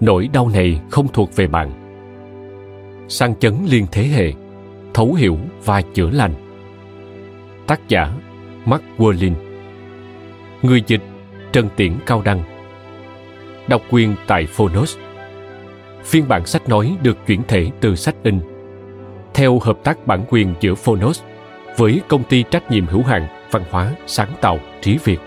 Nỗi đau này không thuộc về bạn. Sang chấn liên thế hệ, thấu hiểu và chữa lành. Tác giả Mark Werlin Người dịch Trần Tiễn Cao Đăng Độc quyền tại Phonos Phiên bản sách nói được chuyển thể từ sách in theo hợp tác bản quyền giữa Phonos với công ty trách nhiệm hữu hạn văn hóa sáng tạo trí Việt.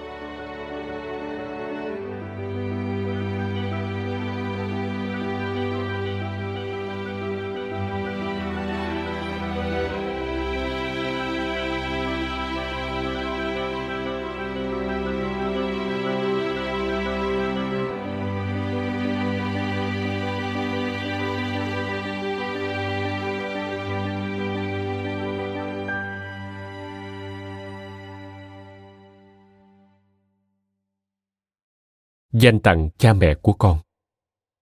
Danh tặng cha mẹ của con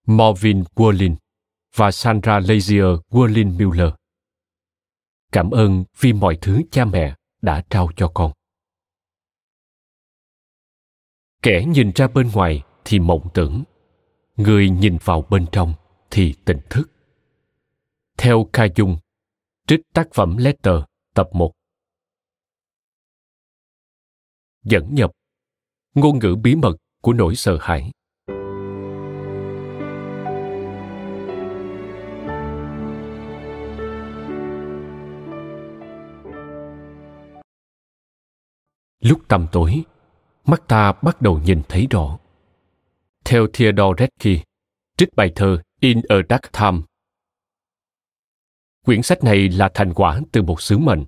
Marvin Worlin và Sandra Lazier Worlin Miller. Cảm ơn vì mọi thứ cha mẹ đã trao cho con. Kẻ nhìn ra bên ngoài thì mộng tưởng, người nhìn vào bên trong thì tỉnh thức. Theo Ca Dung, trích tác phẩm Letter tập 1. Dẫn nhập Ngôn ngữ bí mật của nỗi sợ hãi. Lúc tầm tối mắt ta bắt đầu nhìn thấy rõ. Theo theodore Redke, trích bài thơ in a dark time. Quyển sách này là thành quả từ một sứ mệnh.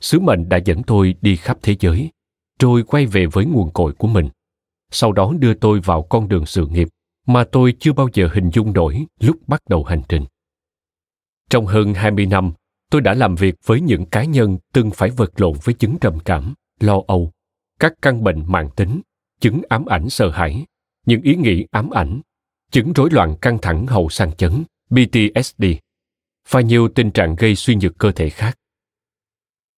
Sứ mệnh đã dẫn tôi đi khắp thế giới rồi quay về với nguồn cội của mình sau đó đưa tôi vào con đường sự nghiệp mà tôi chưa bao giờ hình dung nổi lúc bắt đầu hành trình. Trong hơn 20 năm, tôi đã làm việc với những cá nhân từng phải vật lộn với chứng trầm cảm, lo âu, các căn bệnh mạng tính, chứng ám ảnh sợ hãi, những ý nghĩ ám ảnh, chứng rối loạn căng thẳng hậu sang chấn, PTSD, và nhiều tình trạng gây suy nhược cơ thể khác.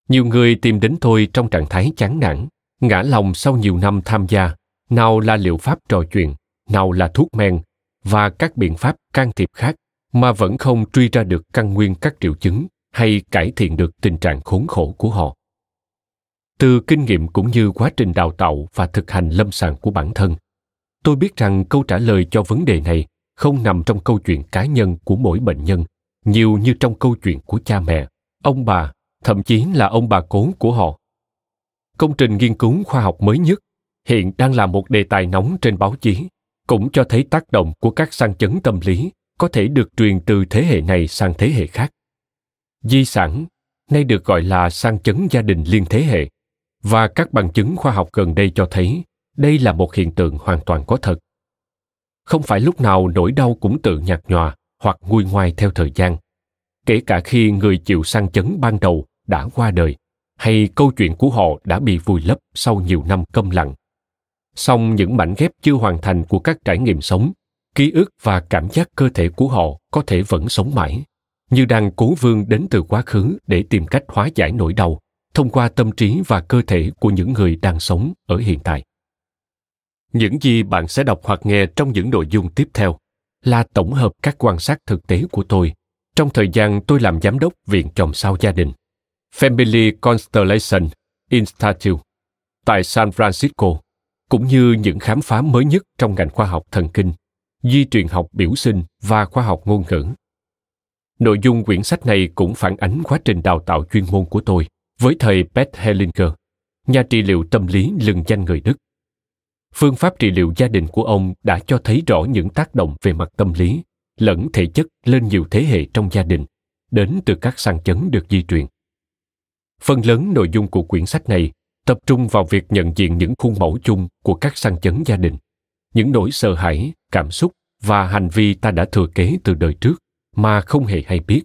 Nhiều người tìm đến tôi trong trạng thái chán nản, ngã lòng sau nhiều năm tham gia nào là liệu pháp trò chuyện, nào là thuốc men, và các biện pháp can thiệp khác, mà vẫn không truy ra được căn nguyên các triệu chứng hay cải thiện được tình trạng khốn khổ của họ. Từ kinh nghiệm cũng như quá trình đào tạo và thực hành lâm sàng của bản thân, tôi biết rằng câu trả lời cho vấn đề này không nằm trong câu chuyện cá nhân của mỗi bệnh nhân, nhiều như trong câu chuyện của cha mẹ, ông bà, thậm chí là ông bà cố của họ. Công trình nghiên cứu khoa học mới nhất hiện đang là một đề tài nóng trên báo chí, cũng cho thấy tác động của các sang chấn tâm lý có thể được truyền từ thế hệ này sang thế hệ khác. Di sản, nay được gọi là sang chấn gia đình liên thế hệ, và các bằng chứng khoa học gần đây cho thấy đây là một hiện tượng hoàn toàn có thật. Không phải lúc nào nỗi đau cũng tự nhạt nhòa hoặc nguôi ngoai theo thời gian, kể cả khi người chịu sang chấn ban đầu đã qua đời hay câu chuyện của họ đã bị vùi lấp sau nhiều năm câm lặng song những mảnh ghép chưa hoàn thành của các trải nghiệm sống ký ức và cảm giác cơ thể của họ có thể vẫn sống mãi. Như đang cố vươn đến từ quá khứ để tìm cách hóa giải nỗi đau thông qua tâm trí và cơ thể của những người đang sống ở hiện tại. Những gì bạn sẽ đọc hoặc nghe trong những nội dung tiếp theo là tổng hợp các quan sát thực tế của tôi. Trong thời gian tôi làm giám đốc viện chòm sao gia đình Family Constellation Institute tại San Francisco, cũng như những khám phá mới nhất trong ngành khoa học thần kinh, di truyền học biểu sinh và khoa học ngôn ngữ. Nội dung quyển sách này cũng phản ánh quá trình đào tạo chuyên môn của tôi với thầy Beth Hellinger, nhà trị liệu tâm lý lừng danh người Đức. Phương pháp trị liệu gia đình của ông đã cho thấy rõ những tác động về mặt tâm lý lẫn thể chất lên nhiều thế hệ trong gia đình, đến từ các sang chấn được di truyền. Phần lớn nội dung của quyển sách này tập trung vào việc nhận diện những khuôn mẫu chung của các sang chấn gia đình, những nỗi sợ hãi, cảm xúc và hành vi ta đã thừa kế từ đời trước mà không hề hay biết,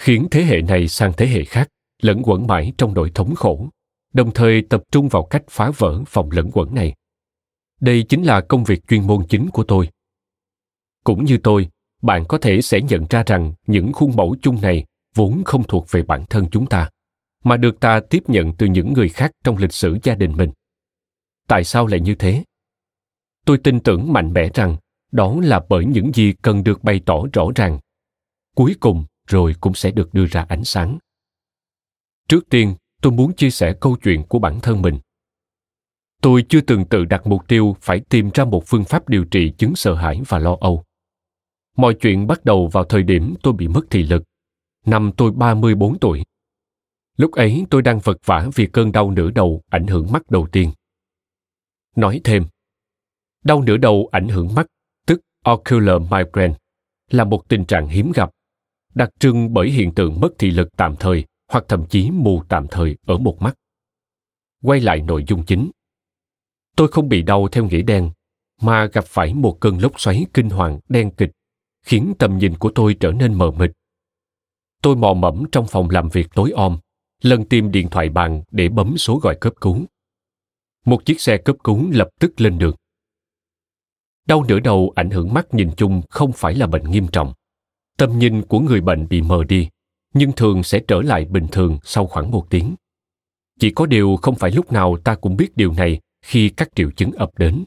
khiến thế hệ này sang thế hệ khác lẫn quẩn mãi trong nỗi thống khổ, đồng thời tập trung vào cách phá vỡ vòng lẫn quẩn này. Đây chính là công việc chuyên môn chính của tôi. Cũng như tôi, bạn có thể sẽ nhận ra rằng những khuôn mẫu chung này vốn không thuộc về bản thân chúng ta mà được ta tiếp nhận từ những người khác trong lịch sử gia đình mình tại sao lại như thế tôi tin tưởng mạnh mẽ rằng đó là bởi những gì cần được bày tỏ rõ ràng cuối cùng, rồi cũng sẽ được đưa ra ánh sáng trước tiên, tôi muốn chia sẻ câu chuyện của bản thân mình tôi chưa từng tự đặt mục tiêu phải tìm ra một phương pháp điều trị chứng sợ hãi và lo âu. Mọi chuyện bắt đầu vào thời điểm tôi bị mất thị lực. Năm tôi 34 tuổi. Lúc ấy tôi đang vật vã vì cơn đau nửa đầu ảnh hưởng mắt đầu tiên. Nói thêm, đau nửa đầu ảnh hưởng mắt, tức ocular migraine, là một tình trạng hiếm gặp, đặc trưng bởi hiện tượng mất thị lực tạm thời hoặc thậm chí mù tạm thời ở một mắt. Quay lại nội dung chính. Tôi không bị đau theo nghĩa đen, mà gặp phải một cơn lốc xoáy kinh hoàng đen kịch, khiến tầm nhìn của tôi trở nên mờ mịt. Tôi mò mẫm trong phòng làm việc tối om, lần tìm điện thoại bàn để bấm số gọi cấp cứu. Một chiếc xe cấp cứu lập tức lên đường. Đau nửa đầu ảnh hưởng mắt nhìn chung không phải là bệnh nghiêm trọng. tâm nhìn của người bệnh bị mờ đi, nhưng thường sẽ trở lại bình thường sau khoảng một tiếng. Chỉ có điều không phải lúc nào ta cũng biết điều này khi các triệu chứng ập đến.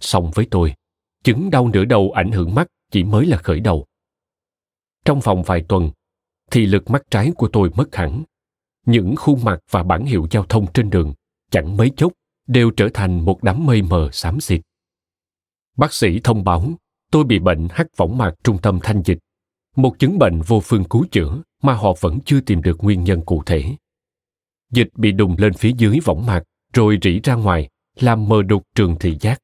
Song với tôi, chứng đau nửa đầu ảnh hưởng mắt chỉ mới là khởi đầu. Trong vòng vài tuần, thì lực mắt trái của tôi mất hẳn những khuôn mặt và bản hiệu giao thông trên đường chẳng mấy chốc đều trở thành một đám mây mờ xám xịt. Bác sĩ thông báo tôi bị bệnh hắc võng mạc trung tâm thanh dịch, một chứng bệnh vô phương cứu chữa mà họ vẫn chưa tìm được nguyên nhân cụ thể. Dịch bị đùng lên phía dưới võng mạc rồi rỉ ra ngoài, làm mờ đục trường thị giác.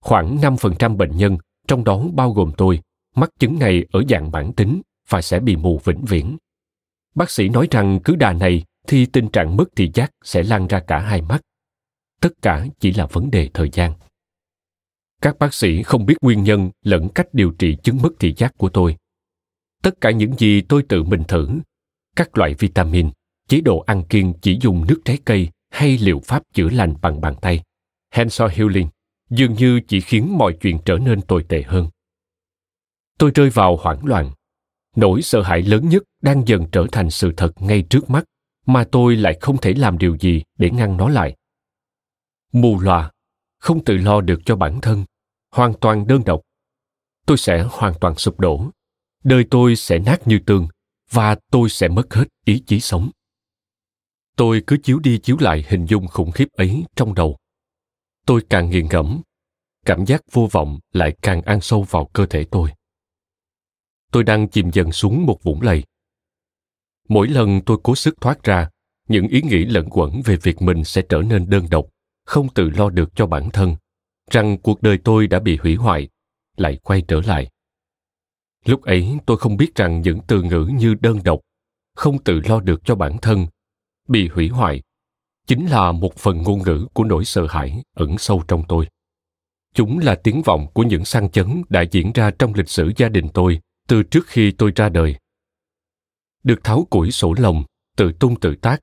Khoảng 5% bệnh nhân, trong đó bao gồm tôi, mắc chứng này ở dạng bản tính và sẽ bị mù vĩnh viễn. Bác sĩ nói rằng cứ đà này thì tình trạng mất thị giác sẽ lan ra cả hai mắt. Tất cả chỉ là vấn đề thời gian. Các bác sĩ không biết nguyên nhân lẫn cách điều trị chứng mất thị giác của tôi. Tất cả những gì tôi tự mình thử, các loại vitamin, chế độ ăn kiêng chỉ dùng nước trái cây hay liệu pháp chữa lành bằng bàn tay, hands healing, dường như chỉ khiến mọi chuyện trở nên tồi tệ hơn. Tôi rơi vào hoảng loạn nỗi sợ hãi lớn nhất đang dần trở thành sự thật ngay trước mắt, mà tôi lại không thể làm điều gì để ngăn nó lại. Mù lòa không tự lo được cho bản thân, hoàn toàn đơn độc. Tôi sẽ hoàn toàn sụp đổ. Đời tôi sẽ nát như tường, và tôi sẽ mất hết ý chí sống. Tôi cứ chiếu đi chiếu lại hình dung khủng khiếp ấy trong đầu. Tôi càng nghiền ngẫm, cảm giác vô vọng lại càng ăn sâu vào cơ thể tôi tôi đang chìm dần xuống một vũng lầy. Mỗi lần tôi cố sức thoát ra, những ý nghĩ lẫn quẩn về việc mình sẽ trở nên đơn độc, không tự lo được cho bản thân, rằng cuộc đời tôi đã bị hủy hoại, lại quay trở lại. Lúc ấy tôi không biết rằng những từ ngữ như đơn độc, không tự lo được cho bản thân, bị hủy hoại, chính là một phần ngôn ngữ của nỗi sợ hãi ẩn sâu trong tôi. Chúng là tiếng vọng của những sang chấn đã diễn ra trong lịch sử gia đình tôi từ trước khi tôi ra đời. Được tháo củi sổ lồng, tự tung tự tác,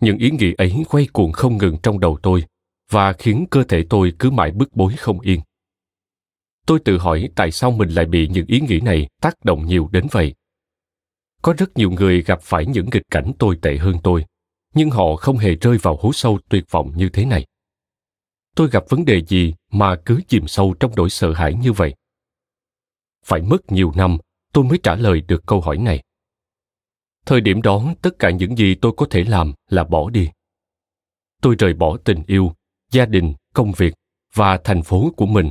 những ý nghĩ ấy quay cuồng không ngừng trong đầu tôi và khiến cơ thể tôi cứ mãi bức bối không yên. tôi tự hỏi tại sao mình lại bị những ý nghĩ này tác động nhiều đến vậy có rất nhiều người gặp phải những nghịch cảnh tồi tệ hơn tôi nhưng họ không hề rơi vào hố sâu tuyệt vọng như thế này tôi gặp vấn đề gì mà cứ chìm sâu trong nỗi sợ hãi như vậy phải mất nhiều năm tôi mới trả lời được câu hỏi này. Thời điểm đó, tất cả những gì tôi có thể làm là bỏ đi. Tôi rời bỏ tình yêu, gia đình, công việc và thành phố của mình.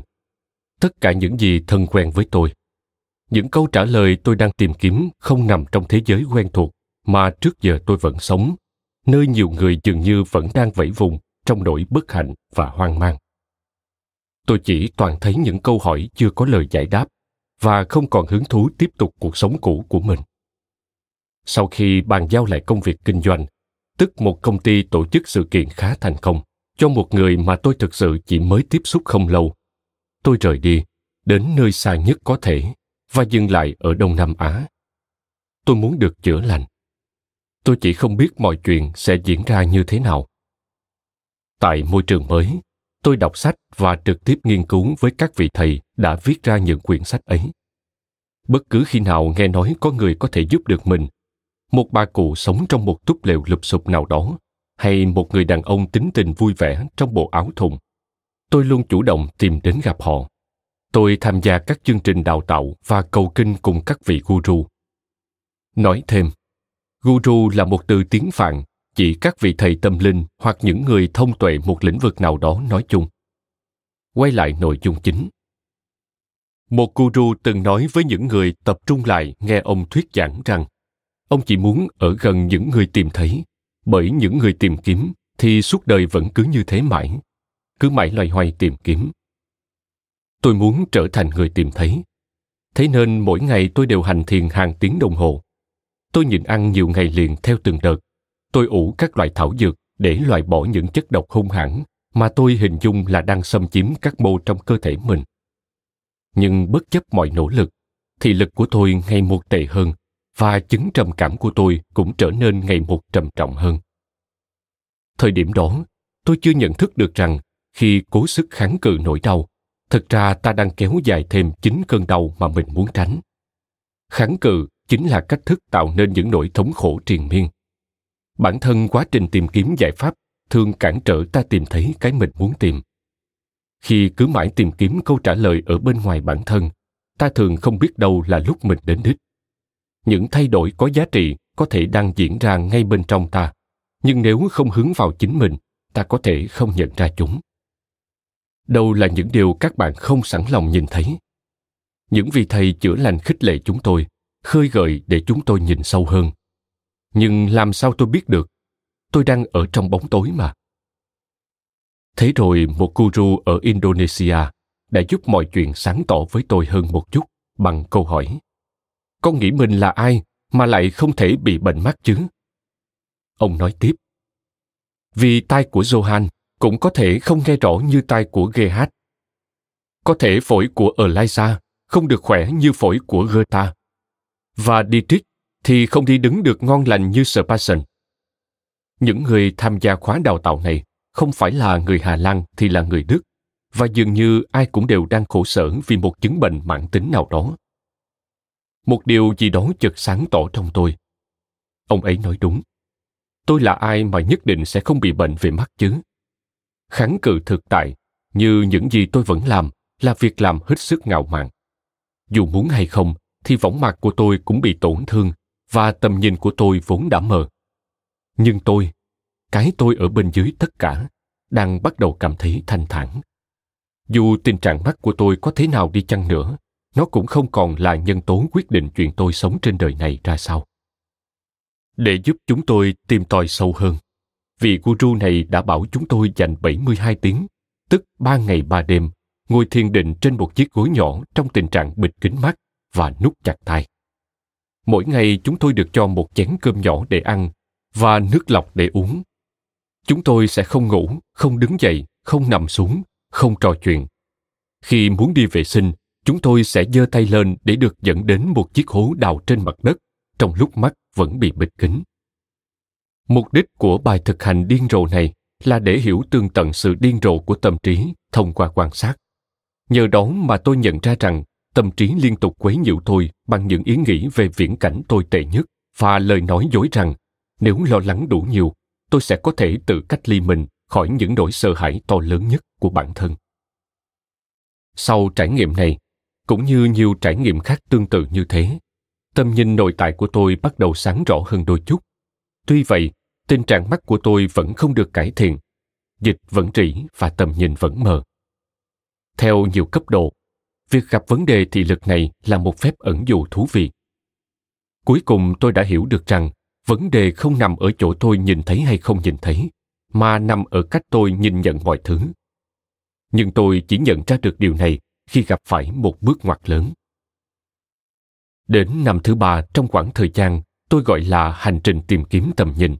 Tất cả những gì thân quen với tôi. Những câu trả lời tôi đang tìm kiếm không nằm trong thế giới quen thuộc, mà trước giờ tôi vẫn sống, nơi nhiều người dường như vẫn đang vẫy vùng trong nỗi bất hạnh và hoang mang. Tôi chỉ toàn thấy những câu hỏi chưa có lời giải đáp và không còn hứng thú tiếp tục cuộc sống cũ của mình. Sau khi bàn giao lại công việc kinh doanh, tức một công ty tổ chức sự kiện khá thành công, cho một người mà tôi thực sự chỉ mới tiếp xúc không lâu. Tôi rời đi, đến nơi xa nhất có thể, và dừng lại ở đông nam á. Tôi muốn được chữa lành. Tôi chỉ không biết mọi chuyện sẽ diễn ra như thế nào. Tại môi trường mới tôi đọc sách và trực tiếp nghiên cứu với các vị thầy đã viết ra những quyển sách ấy. Bất cứ khi nào nghe nói có người có thể giúp được mình, một bà cụ sống trong một túp lều lụp sụp nào đó, hay một người đàn ông tính tình vui vẻ trong bộ áo thùng, tôi luôn chủ động tìm đến gặp họ. Tôi tham gia các chương trình đào tạo và cầu kinh cùng các vị guru. Nói thêm, guru là một từ tiếng phạn chỉ các vị thầy tâm linh hoặc những người thông tuệ một lĩnh vực nào đó nói chung. Quay lại nội dung chính. Một guru từng nói với những người tập trung lại nghe ông thuyết giảng rằng, ông chỉ muốn ở gần những người tìm thấy, bởi những người tìm kiếm thì suốt đời vẫn cứ như thế mãi, cứ mãi loay hoay tìm kiếm. Tôi muốn trở thành người tìm thấy. Thế nên mỗi ngày tôi đều hành thiền hàng tiếng đồng hồ. Tôi nhịn ăn nhiều ngày liền theo từng đợt tôi ủ các loại thảo dược để loại bỏ những chất độc hung hãn mà tôi hình dung là đang xâm chiếm các mô trong cơ thể mình. Nhưng bất chấp mọi nỗ lực thì lực của tôi ngày một tệ hơn và chứng trầm cảm của tôi cũng trở nên ngày một trầm trọng hơn. Thời điểm đó, tôi chưa nhận thức được rằng khi cố sức kháng cự nỗi đau, thực ra ta đang kéo dài thêm chính cơn đau mà mình muốn tránh. Kháng cự chính là cách thức tạo nên những nỗi thống khổ triền miên bản thân quá trình tìm kiếm giải pháp thường cản trở ta tìm thấy cái mình muốn tìm. Khi cứ mãi tìm kiếm câu trả lời ở bên ngoài bản thân, ta thường không biết đâu là lúc mình đến đích. Những thay đổi có giá trị có thể đang diễn ra ngay bên trong ta, nhưng nếu không hướng vào chính mình, ta có thể không nhận ra chúng. Đâu là những điều các bạn không sẵn lòng nhìn thấy. Những vị thầy chữa lành khích lệ chúng tôi, khơi gợi để chúng tôi nhìn sâu hơn nhưng làm sao tôi biết được tôi đang ở trong bóng tối mà thế rồi một guru ở indonesia đã giúp mọi chuyện sáng tỏ với tôi hơn một chút bằng câu hỏi con nghĩ mình là ai mà lại không thể bị bệnh mắt chứ ông nói tiếp, vì tai của johan cũng có thể không nghe rõ như tai của GH. Có thể phổi của Eliza không được khỏe như phổi của Goethe. Và Dietrich thì không đi đứng được ngon lành như Spurgeon. Những người tham gia khóa đào tạo này không phải là người Hà Lan thì là người Đức, và dường như ai cũng đều đang khổ sở vì một chứng bệnh mãn tính nào đó. Một điều gì đó chợt sáng tỏ trong tôi. Ông ấy nói đúng. Tôi là ai mà nhất định sẽ không bị bệnh về mắt chứ? kháng cự thực tại như những gì tôi vẫn làm là việc làm hết sức ngạo mạn dù muốn hay không thì võng mạc của tôi cũng bị tổn thương và tầm nhìn của tôi vốn đã mờ. Nhưng tôi cái tôi ở bên dưới tất cả đang bắt đầu cảm thấy thanh thản. Dù tình trạng mắt của tôi có thế nào đi chăng nữa nó cũng không còn là nhân tố quyết định chuyện tôi sống trên đời này ra sao. Để giúp chúng tôi tìm tòi sâu hơn vị guru này đã bảo chúng tôi dành 72 tiếng, tức 3 ngày 3 đêm, ngồi thiền định trên một chiếc gối nhỏ trong tình trạng bịt kính mắt và nút chặt tai. Mỗi ngày chúng tôi được cho một chén cơm nhỏ để ăn và nước lọc để uống. Chúng tôi sẽ không ngủ, không đứng dậy, không nằm xuống, không trò chuyện. Khi muốn đi vệ sinh, chúng tôi sẽ giơ tay lên để được dẫn đến một chiếc hố đào trên mặt đất, trong lúc mắt vẫn bị bịt kín. Mục đích của bài thực hành điên rồ này là để hiểu tương tận sự điên rồ của tâm trí thông qua quan sát. nhờ đó mà tôi nhận ra rằng tâm trí liên tục quấy nhiễu tôi bằng những ý nghĩ về viễn cảnh tồi tệ nhất và lời nói dối rằng, nếu lo lắng đủ nhiều, tôi sẽ có thể tự cách ly mình khỏi những nỗi sợ hãi to lớn nhất của bản thân. Sau trải nghiệm này, cũng như nhiều trải nghiệm khác tương tự như thế, tâm nhìn nội tại của tôi bắt đầu sáng rõ hơn đôi chút. Tuy vậy, tình trạng mắt của tôi vẫn không được cải thiện, dịch vẫn trĩ và tầm nhìn vẫn mờ. Theo nhiều cấp độ việc gặp vấn đề thị lực này là một phép ẩn dụ thú vị. Cuối cùng tôi đã hiểu được rằng, vấn đề không nằm ở chỗ tôi nhìn thấy hay không nhìn thấy, mà nằm ở cách tôi nhìn nhận mọi thứ. Nhưng tôi chỉ nhận ra được điều này khi gặp phải một bước ngoặt lớn. Đến năm thứ ba, trong khoảng thời gian, tôi gọi là hành trình tìm kiếm tầm nhìn.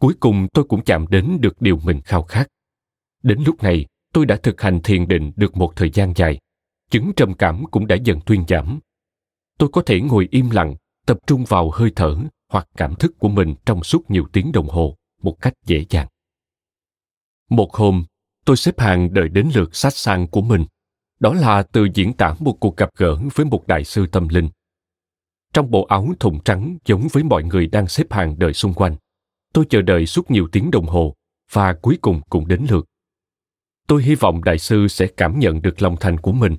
Cuối cùng tôi cũng chạm đến được điều mình khao khát. Đến lúc này, tôi đã thực hành thiền định được một thời gian dài chứng trầm cảm cũng đã dần thuyên giảm. Tôi có thể ngồi im lặng, tập trung vào hơi thở hoặc cảm thức của mình trong suốt nhiều tiếng đồng hồ một cách dễ dàng. Một hôm, tôi xếp hàng đợi đến lượt sách sang của mình. Đó là từ diễn tả một cuộc gặp gỡ với một đại sư tâm linh. Trong bộ áo thùng trắng giống với mọi người đang xếp hàng đợi xung quanh, tôi chờ đợi suốt nhiều tiếng đồng hồ và cuối cùng cũng đến lượt. Tôi hy vọng đại sư sẽ cảm nhận được lòng thành của mình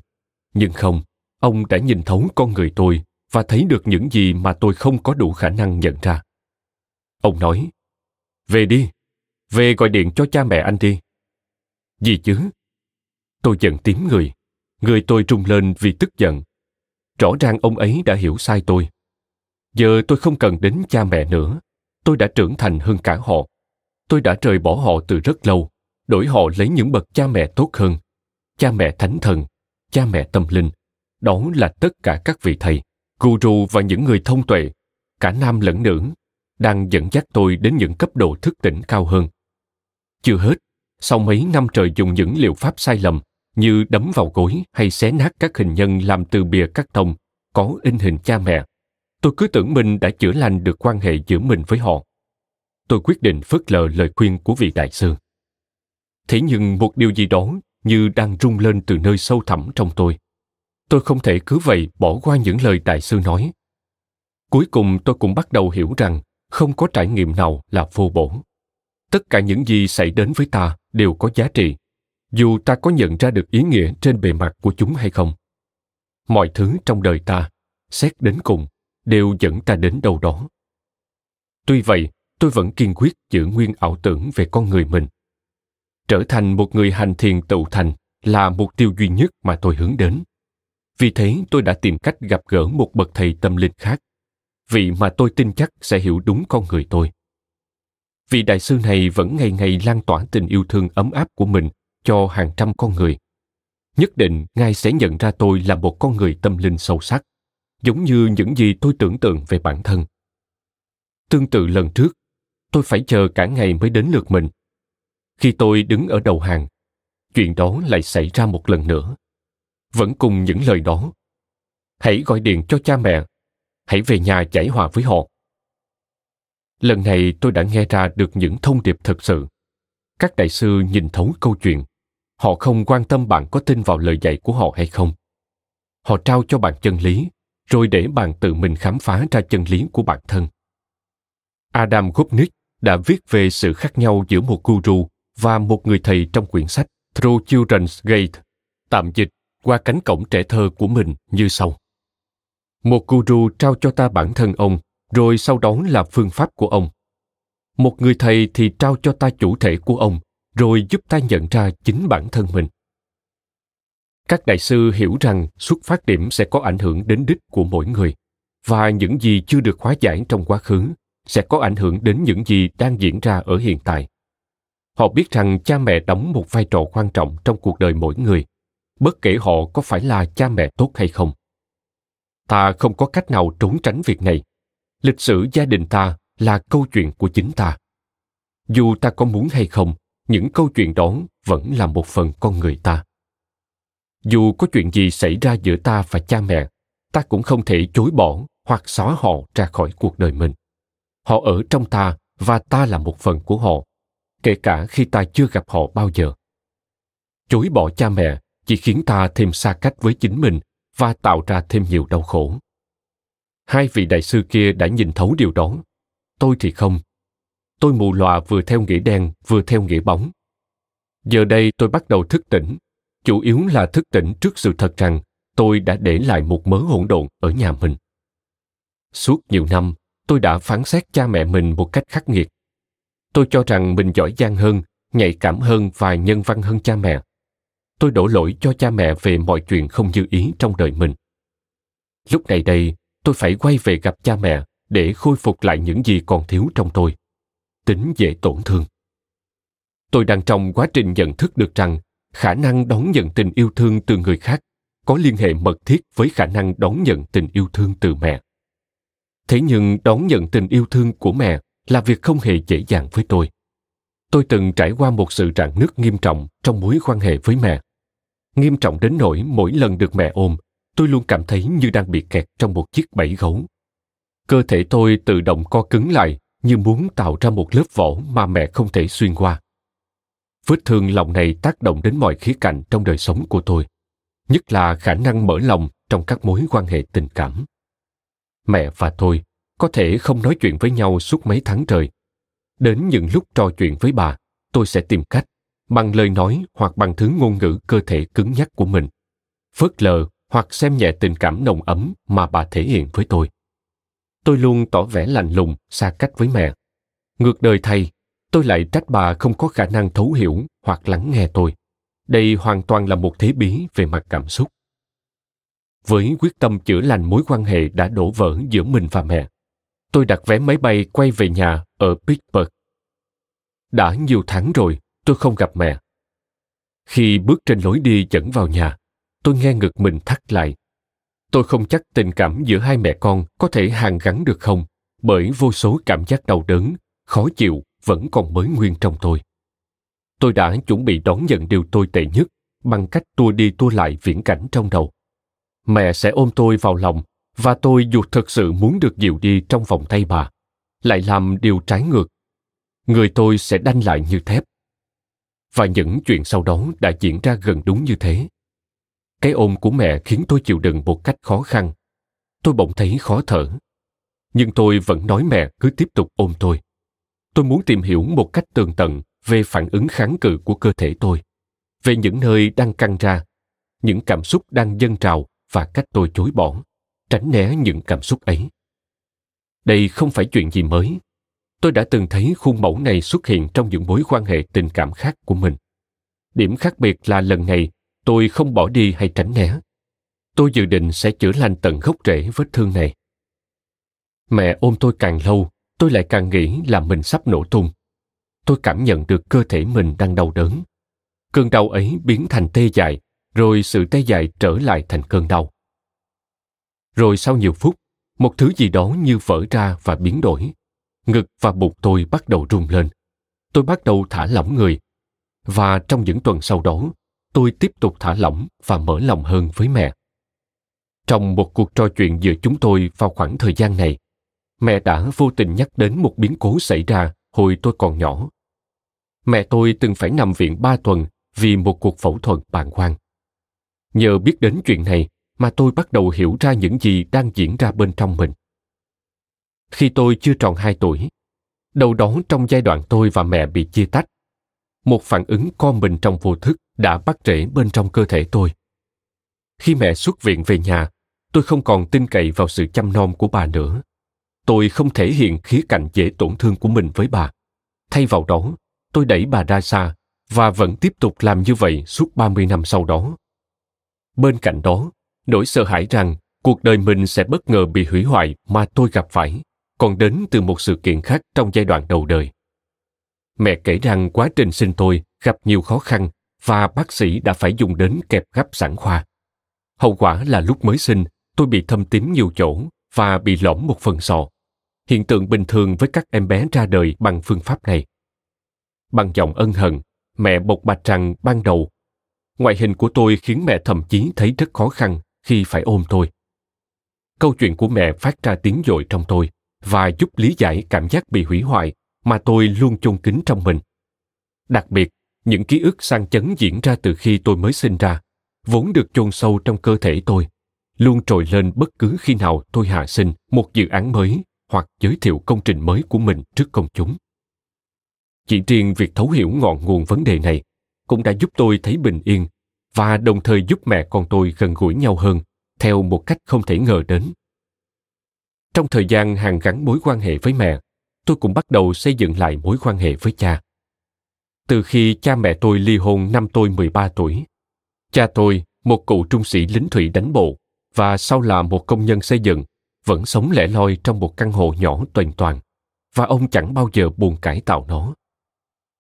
nhưng không, ông đã nhìn thấu con người tôi và thấy được những gì mà tôi không có đủ khả năng nhận ra. Ông nói, về đi, về gọi điện cho cha mẹ anh đi. Gì chứ? Tôi giận tím người người tôi trung lên vì tức giận. Rõ ràng ông ấy đã hiểu sai tôi. Giờ tôi không cần đến cha mẹ nữa, tôi đã trưởng thành hơn cả họ. Tôi đã rời bỏ họ từ rất lâu, đổi họ lấy những bậc cha mẹ tốt hơn. Cha mẹ thánh thần cha mẹ tâm linh. Đó là tất cả các vị thầy, guru và những người thông tuệ. Cả nam lẫn nữ đang dẫn dắt tôi đến những cấp độ thức tỉnh cao hơn. Chưa hết, sau mấy năm trời dùng những liệu pháp sai lầm như đấm vào gối hay xé nát các hình nhân làm từ bìa cắt tông, có in hình cha mẹ, tôi cứ tưởng mình đã chữa lành được quan hệ giữa mình với họ. Tôi quyết định phớt lờ lời khuyên của vị đại sư. Thế nhưng một điều gì đó như đang rung lên từ nơi sâu thẳm trong tôi. Tôi không thể cứ vậy bỏ qua những lời đại sư nói. Cuối cùng tôi cũng bắt đầu hiểu rằng không có trải nghiệm nào là vô bổ. Tất cả những gì xảy đến với ta đều có giá trị, dù ta có nhận ra được ý nghĩa trên bề mặt của chúng hay không. Mọi thứ trong đời ta, xét đến cùng, đều dẫn ta đến đâu đó. Tuy vậy, tôi vẫn kiên quyết giữ nguyên ảo tưởng về con người mình trở thành một người hành thiền tự thành là mục tiêu duy nhất mà tôi hướng đến. Vì thế, tôi đã tìm cách gặp gỡ một bậc thầy tâm linh khác. Vị mà tôi tin chắc sẽ hiểu đúng con người tôi. Vị đại sư này vẫn ngày ngày lan tỏa tình yêu thương ấm áp của mình cho hàng trăm con người. Nhất định, ngài sẽ nhận ra tôi là một con người tâm linh sâu sắc, giống như những gì tôi tưởng tượng về bản thân. Tương tự lần trước, tôi phải chờ cả ngày mới đến lượt mình khi tôi đứng ở đầu hàng. Chuyện đó lại xảy ra một lần nữa. Vẫn cùng những lời đó. Hãy gọi điện cho cha mẹ. Hãy về nhà giải hòa với họ. Lần này tôi đã nghe ra được những thông điệp thật sự. Các đại sư nhìn thấu câu chuyện. Họ không quan tâm bạn có tin vào lời dạy của họ hay không. Họ trao cho bạn chân lý, rồi để bạn tự mình khám phá ra chân lý của bản thân. Adam gopnik đã viết về sự khác nhau giữa một guru và một người thầy trong quyển sách Through Children's Gate, tạm dịch qua cánh cổng trẻ thơ của mình như sau. Một guru trao cho ta bản thân ông, rồi sau đó là phương pháp của ông. Một người thầy thì trao cho ta chủ thể của ông, rồi giúp ta nhận ra chính bản thân mình. Các đại sư hiểu rằng xuất phát điểm sẽ có ảnh hưởng đến đích của mỗi người, và những gì chưa được hóa giải trong quá khứ sẽ có ảnh hưởng đến những gì đang diễn ra ở hiện tại. Họ biết rằng cha mẹ đóng một vai trò quan trọng trong cuộc đời mỗi người, bất kể họ có phải là cha mẹ tốt hay không. Ta không có cách nào trốn tránh việc này. Lịch sử gia đình ta là câu chuyện của chính ta. Dù ta có muốn hay không, những câu chuyện đó vẫn là một phần con người ta. Dù có chuyện gì xảy ra giữa ta và cha mẹ, ta cũng không thể chối bỏ hoặc xóa họ ra khỏi cuộc đời mình. Họ ở trong ta và ta là một phần của họ, kể cả khi ta chưa gặp họ bao giờ. Chối bỏ cha mẹ chỉ khiến ta thêm xa cách với chính mình và tạo ra thêm nhiều đau khổ. Hai vị đại sư kia đã nhìn thấu điều đó. Tôi thì không. Tôi mù lòa vừa theo nghĩa đen, vừa theo nghĩa bóng. Giờ đây tôi bắt đầu thức tỉnh. Chủ yếu là thức tỉnh trước sự thật rằng tôi đã để lại một mớ hỗn độn ở nhà mình. Suốt nhiều năm, tôi đã phán xét cha mẹ mình một cách khắc nghiệt tôi cho rằng mình giỏi giang hơn, nhạy cảm hơn và nhân văn hơn cha mẹ. Tôi đổ lỗi cho cha mẹ về mọi chuyện không như ý trong đời mình. Lúc này đây, tôi phải quay về gặp cha mẹ để khôi phục lại những gì còn thiếu trong tôi. Tính dễ tổn thương. Tôi đang trong quá trình nhận thức được rằng khả năng đón nhận tình yêu thương từ người khác có liên hệ mật thiết với khả năng đón nhận tình yêu thương từ mẹ. Thế nhưng đón nhận tình yêu thương của mẹ là việc không hề dễ dàng với tôi. Tôi từng trải qua một sự rạn nứt nghiêm trọng trong mối quan hệ với mẹ. Nghiêm trọng đến nỗi mỗi lần được mẹ ôm, tôi luôn cảm thấy như đang bị kẹt trong một chiếc bẫy gấu. Cơ thể tôi tự động co cứng lại, như muốn tạo ra một lớp vỏ mà mẹ không thể xuyên qua. Vết thương lòng này tác động đến mọi khía cạnh trong đời sống của tôi, nhất là khả năng mở lòng trong các mối quan hệ tình cảm. Mẹ và tôi có thể không nói chuyện với nhau suốt mấy tháng trời. Đến những lúc trò chuyện với bà, tôi sẽ tìm cách, bằng lời nói hoặc bằng thứ ngôn ngữ cơ thể cứng nhắc của mình. Phớt lờ hoặc xem nhẹ tình cảm nồng ấm mà bà thể hiện với tôi. Tôi luôn tỏ vẻ lạnh lùng, xa cách với mẹ. Ngược đời thay, tôi lại trách bà không có khả năng thấu hiểu hoặc lắng nghe tôi. Đây hoàn toàn là một thế bí về mặt cảm xúc. Với quyết tâm chữa lành mối quan hệ đã đổ vỡ giữa mình và mẹ tôi đặt vé máy bay quay về nhà ở pittsburgh. Đã nhiều tháng rồi, tôi không gặp mẹ. Khi bước trên lối đi dẫn vào nhà, tôi nghe ngực mình thắt lại. Tôi không chắc tình cảm giữa hai mẹ con có thể hàn gắn được không, bởi vô số cảm giác đau đớn, khó chịu vẫn còn mới nguyên trong tôi. Tôi đã chuẩn bị đón nhận điều tồi tệ nhất bằng cách tua đi tua lại viễn cảnh trong đầu. Mẹ sẽ ôm tôi vào lòng và tôi dù thật sự muốn được dịu đi trong vòng tay bà, lại làm điều trái ngược. Người tôi sẽ đanh lại như thép. Và những chuyện sau đó đã diễn ra gần đúng như thế. Cái ôm của mẹ khiến tôi chịu đựng một cách khó khăn. Tôi bỗng thấy khó thở. Nhưng tôi vẫn nói mẹ cứ tiếp tục ôm tôi. Tôi muốn tìm hiểu một cách tường tận về phản ứng kháng cự của cơ thể tôi. Về những nơi đang căng ra, những cảm xúc đang dâng trào và cách tôi chối bỏ tránh né những cảm xúc ấy. Đây không phải chuyện gì mới. Tôi đã từng thấy khuôn mẫu này xuất hiện trong những mối quan hệ tình cảm khác của mình. Điểm khác biệt là lần này, tôi không bỏ đi hay tránh né. Tôi dự định sẽ chữa lành tận gốc rễ vết thương này. Mẹ ôm tôi càng lâu, tôi lại càng nghĩ là mình sắp nổ tung. Tôi cảm nhận được cơ thể mình đang đau đớn. Cơn đau ấy biến thành tê dại, rồi sự tê dại trở lại thành cơn đau rồi sau nhiều phút, một thứ gì đó như vỡ ra và biến đổi. Ngực và bụng tôi bắt đầu rung lên. Tôi bắt đầu thả lỏng người. Và trong những tuần sau đó, tôi tiếp tục thả lỏng và mở lòng hơn với mẹ. Trong một cuộc trò chuyện giữa chúng tôi vào khoảng thời gian này, mẹ đã vô tình nhắc đến một biến cố xảy ra hồi tôi còn nhỏ. Mẹ tôi từng phải nằm viện ba tuần vì một cuộc phẫu thuật bàng quang. Nhờ biết đến chuyện này mà tôi bắt đầu hiểu ra những gì đang diễn ra bên trong mình. Khi tôi chưa tròn hai tuổi đầu đó trong giai đoạn tôi và mẹ bị chia tách một phản ứng co mình trong vô thức đã bắt rễ bên trong cơ thể tôi. Khi mẹ xuất viện về nhà tôi không còn tin cậy vào sự chăm nom của bà nữa. Tôi không thể hiện khía cạnh dễ tổn thương của mình với bà. Thay vào đó tôi đẩy bà ra xa và vẫn tiếp tục làm như vậy suốt 30 năm sau đó. Bên cạnh đó, nỗi sợ hãi rằng cuộc đời mình sẽ bất ngờ bị hủy hoại mà tôi gặp phải còn đến từ một sự kiện khác trong giai đoạn đầu đời. Mẹ kể rằng quá trình sinh tôi gặp nhiều khó khăn và bác sĩ đã phải dùng đến kẹp gấp sản khoa. Hậu quả là lúc mới sinh, tôi bị thâm tím nhiều chỗ và bị lõm một phần sọ. Hiện tượng bình thường với các em bé ra đời bằng phương pháp này. Bằng giọng ân hận, mẹ bộc bạch rằng ban đầu, ngoại hình của tôi khiến mẹ thậm chí thấy rất khó khăn khi phải ôm tôi. Câu chuyện của mẹ phát ra tiếng dội trong tôi và giúp lý giải cảm giác bị hủy hoại mà tôi luôn chôn kín trong mình. Đặc biệt, những ký ức sang chấn diễn ra từ khi tôi mới sinh ra, vốn được chôn sâu trong cơ thể tôi luôn trồi lên bất cứ khi nào tôi hạ sinh một dự án mới hoặc giới thiệu công trình mới của mình trước công chúng chỉ riêng việc thấu hiểu ngọn nguồn vấn đề này cũng đã giúp tôi thấy bình yên và đồng thời giúp mẹ con tôi gần gũi nhau hơn theo một cách không thể ngờ đến trong thời gian hàn gắn mối quan hệ với mẹ tôi cũng bắt đầu xây dựng lại mối quan hệ với cha từ khi cha mẹ tôi ly hôn năm tôi 13 tuổi. Cha tôi, một cựu trung sĩ lính thủy đánh bộ và sau là một công nhân xây dựng, vẫn sống lẻ loi trong một căn hộ nhỏ toàn toàn và ông chẳng bao giờ buồn cải tạo nó.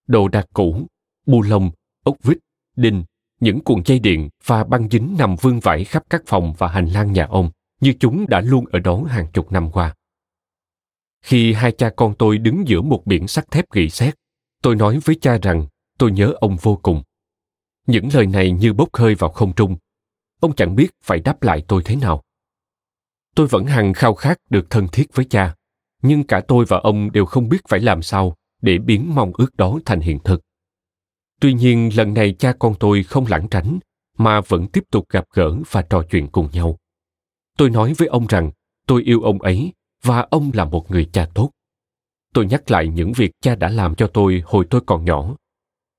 Đồ đạc cũ, bu lông, ốc vít, đinh, những cuộn dây điện và băng dính nằm vương vãi khắp các phòng và hành lang nhà ông như chúng đã luôn ở đó hàng chục năm qua. Khi hai cha con tôi đứng giữa một biển sắt thép gỉ sét, tôi nói với cha rằng tôi nhớ ông vô cùng. Những lời này như bốc hơi vào không trung. Ông chẳng biết phải đáp lại tôi thế nào. Tôi vẫn hằng khao khát được thân thiết với cha, nhưng cả tôi và ông đều không biết phải làm sao để biến mong ước đó thành hiện thực. Tuy nhiên lần này cha con tôi không lảng tránh, mà vẫn tiếp tục gặp gỡ và trò chuyện cùng nhau. Tôi nói với ông rằng tôi yêu ông ấy và ông là một người cha tốt. Tôi nhắc lại những việc cha đã làm cho tôi hồi tôi còn nhỏ.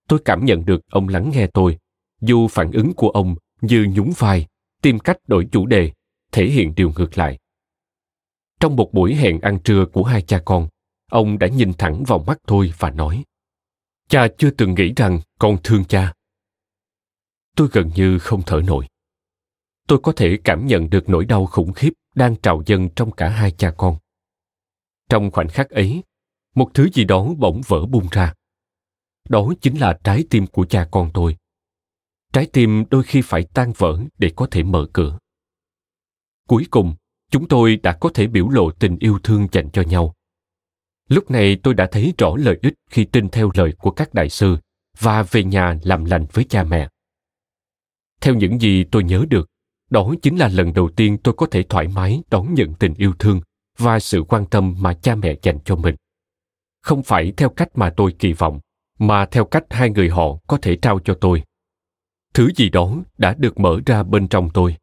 Tôi cảm nhận được ông lắng nghe tôi. Dù phản ứng của ông như nhún vai tìm cách đổi chủ đề thể hiện điều ngược lại. Trong một buổi hẹn ăn trưa của hai cha con ông đã nhìn thẳng vào mắt tôi và nói cha chưa từng nghĩ rằng con thương cha. Tôi gần như không thở nổi. Tôi có thể cảm nhận được nỗi đau khủng khiếp đang trào dâng trong cả hai cha con. Trong khoảnh khắc ấy, một thứ gì đó bỗng vỡ bung ra. Đó chính là trái tim của cha con tôi. Trái tim đôi khi phải tan vỡ để có thể mở cửa. Cuối cùng, chúng tôi đã có thể biểu lộ tình yêu thương dành cho nhau lúc này tôi đã thấy rõ lợi ích khi tin theo lời của các đại sư và về nhà làm lành với cha mẹ. Theo những gì tôi nhớ được, đó chính là lần đầu tiên tôi có thể thoải mái đón nhận tình yêu thương và sự quan tâm mà cha mẹ dành cho mình. Không phải theo cách mà tôi kỳ vọng, mà theo cách hai người họ có thể trao cho tôi. Thứ gì đó đã được mở ra bên trong tôi.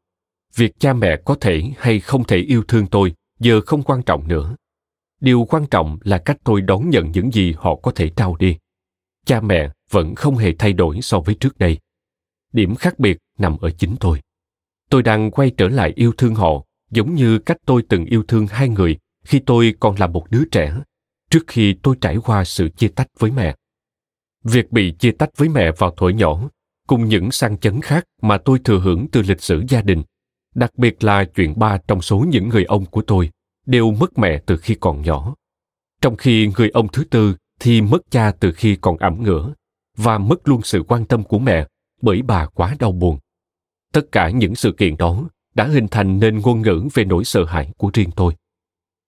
Việc cha mẹ có thể hay không thể yêu thương tôi giờ không quan trọng nữa điều quan trọng là cách tôi đón nhận những gì họ có thể trao đi. Cha mẹ vẫn không hề thay đổi so với trước đây. Điểm khác biệt nằm ở chính tôi. Tôi đang quay trở lại yêu thương họ giống như cách tôi từng yêu thương hai người khi tôi còn là một đứa trẻ trước khi tôi trải qua sự chia tách với mẹ. Việc bị chia tách với mẹ vào tuổi nhỏ, cùng những sang chấn khác mà tôi thừa hưởng từ lịch sử gia đình, đặc biệt là chuyện ba trong số những người ông của tôi, đều mất mẹ từ khi còn nhỏ. Trong khi người ông thứ tư thì mất cha từ khi còn ẩm ngửa và mất luôn sự quan tâm của mẹ bởi bà quá đau buồn. Tất cả những sự kiện đó đã hình thành nên ngôn ngữ về nỗi sợ hãi của riêng tôi.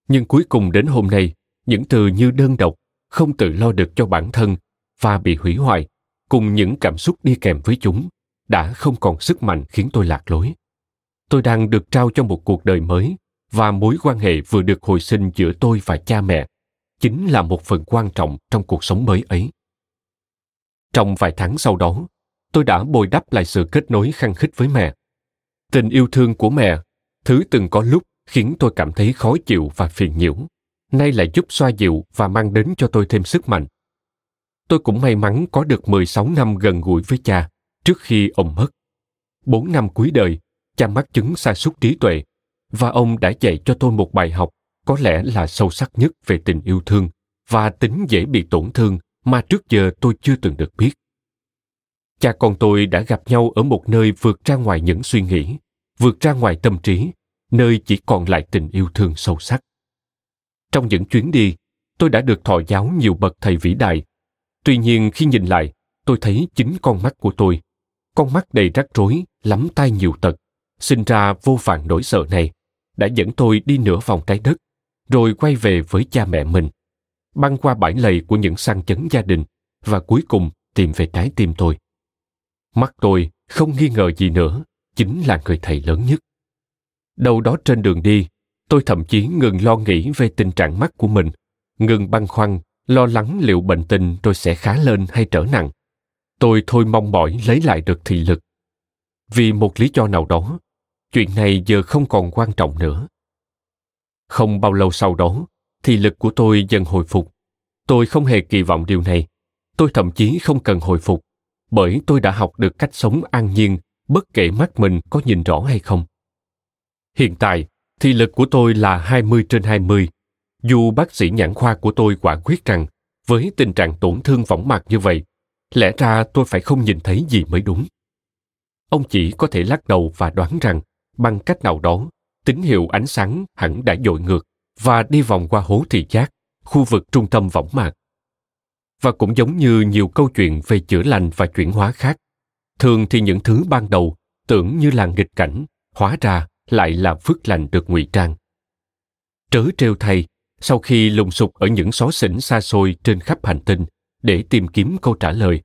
Nhưng cuối cùng đến hôm nay, những từ như đơn độc không tự lo được cho bản thân và bị hủy hoại cùng những cảm xúc đi kèm với chúng đã không còn sức mạnh khiến tôi lạc lối tôi đang được trao cho một cuộc đời mới và mối quan hệ vừa được hồi sinh giữa tôi và cha mẹ chính là một phần quan trọng trong cuộc sống mới ấy trong vài tháng sau đó tôi đã bồi đắp lại sự kết nối khăng khít với mẹ tình yêu thương của mẹ thứ từng có lúc khiến tôi cảm thấy khó chịu và phiền nhiễu nay lại giúp xoa dịu và mang đến cho tôi thêm sức mạnh. Tôi cũng may mắn có được 16 năm gần gũi với cha trước khi ông mất. Bốn năm cuối đời, cha mắc chứng sa sút trí tuệ và ông đã dạy cho tôi một bài học có lẽ là sâu sắc nhất về tình yêu thương và tính dễ bị tổn thương mà trước giờ tôi chưa từng được biết. Cha con tôi đã gặp nhau ở một nơi vượt ra ngoài những suy nghĩ, vượt ra ngoài tâm trí, nơi chỉ còn lại tình yêu thương sâu sắc. Trong những chuyến đi, tôi đã được thọ giáo nhiều bậc thầy vĩ đại. Tuy nhiên khi nhìn lại, tôi thấy chính con mắt của tôi, con mắt đầy rắc rối, lắm tai nhiều tật, sinh ra vô vàng nỗi sợ này, đã dẫn tôi đi nửa vòng trái đất, rồi quay về với cha mẹ mình, băng qua bãi lầy của những sang chấn gia đình và cuối cùng tìm về trái tim tôi. Mắt tôi không nghi ngờ gì nữa, chính là người thầy lớn nhất. Đâu đó trên đường đi, tôi thậm chí ngừng lo nghĩ về tình trạng mắt của mình ngừng băn khoăn lo lắng liệu bệnh tình tôi sẽ khá lên hay trở nặng tôi thôi mong mỏi lấy lại được thị lực vì một lý do nào đó chuyện này giờ không còn quan trọng nữa không bao lâu sau đó thì lực của tôi dần hồi phục tôi không hề kỳ vọng điều này tôi thậm chí không cần hồi phục bởi tôi đã học được cách sống an nhiên bất kể mắt mình có nhìn rõ hay không. Hiện tại, thì lực của tôi là 20 trên 20, dù bác sĩ nhãn khoa của tôi quả quyết rằng với tình trạng tổn thương võng mạc như vậy, lẽ ra tôi phải không nhìn thấy gì mới đúng. Ông chỉ có thể lắc đầu và đoán rằng bằng cách nào đó, tín hiệu ánh sáng hẳn đã dội ngược và đi vòng qua hố thị giác, khu vực trung tâm võng mạc. Và cũng giống như nhiều câu chuyện về chữa lành và chuyển hóa khác, thường thì những thứ ban đầu tưởng như là nghịch cảnh, hóa ra lại là phước lành được ngụy trang. Trớ trêu thay, sau khi lùng sục ở những xó xỉnh xa xôi trên khắp hành tinh để tìm kiếm câu trả lời,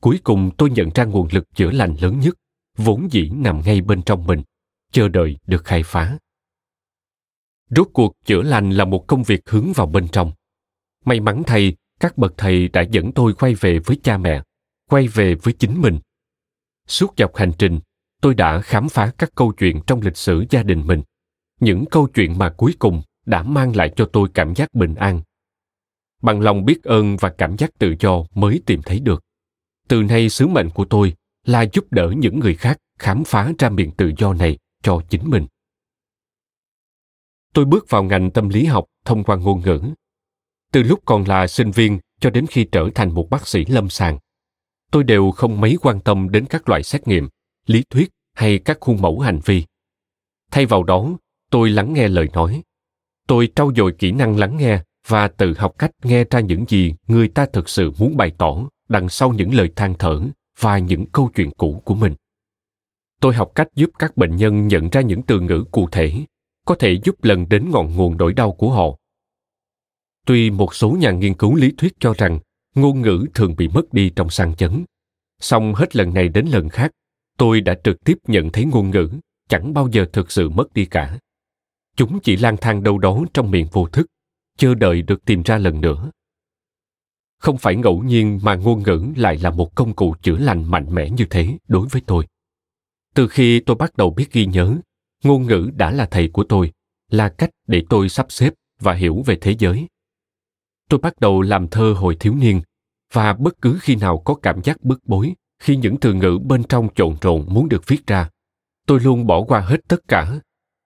cuối cùng tôi nhận ra nguồn lực chữa lành lớn nhất vốn dĩ nằm ngay bên trong mình chờ đợi được khai phá. Rốt cuộc chữa lành là một công việc hướng vào bên trong. May mắn thay, các bậc thầy đã dẫn tôi quay về với cha mẹ, quay về với chính mình. Suốt dọc hành trình, tôi đã khám phá các câu chuyện trong lịch sử gia đình mình. Những câu chuyện mà cuối cùng đã mang lại cho tôi cảm giác bình an. Bằng lòng biết ơn và cảm giác tự do mới tìm thấy được. Từ nay sứ mệnh của tôi là giúp đỡ những người khác khám phá ra miền tự do này cho chính mình. Tôi bước vào ngành tâm lý học thông qua ngôn ngữ. Từ lúc còn là sinh viên cho đến khi trở thành một bác sĩ lâm sàng, tôi đều không mấy quan tâm đến các loại xét nghiệm, lý thuyết hay các khuôn mẫu hành vi. Thay vào đó, tôi lắng nghe lời nói. Tôi trau dồi kỹ năng lắng nghe và tự học cách nghe ra những gì người ta thực sự muốn bày tỏ đằng sau những lời than thở và những câu chuyện cũ của mình tôi học cách giúp các bệnh nhân nhận ra những từ ngữ cụ thể, có thể giúp lần đến ngọn nguồn nỗi đau của họ. Tuy một số nhà nghiên cứu lý thuyết cho rằng ngôn ngữ thường bị mất đi trong sang chấn, song hết lần này đến lần khác, tôi đã trực tiếp nhận thấy ngôn ngữ, chẳng bao giờ thực sự mất đi cả. Chúng chỉ lang thang đâu đó trong miệng vô thức, chờ đợi được tìm ra lần nữa. Không phải ngẫu nhiên mà ngôn ngữ lại là một công cụ chữa lành mạnh mẽ như thế đối với tôi từ khi tôi bắt đầu biết ghi nhớ, ngôn ngữ đã là thầy của tôi, là cách để tôi sắp xếp và hiểu về thế giới. Tôi bắt đầu làm thơ hồi thiếu niên, và bất cứ khi nào có cảm giác bức bối, khi những từ ngữ bên trong trộn rộn muốn được viết ra, tôi luôn bỏ qua hết tất cả.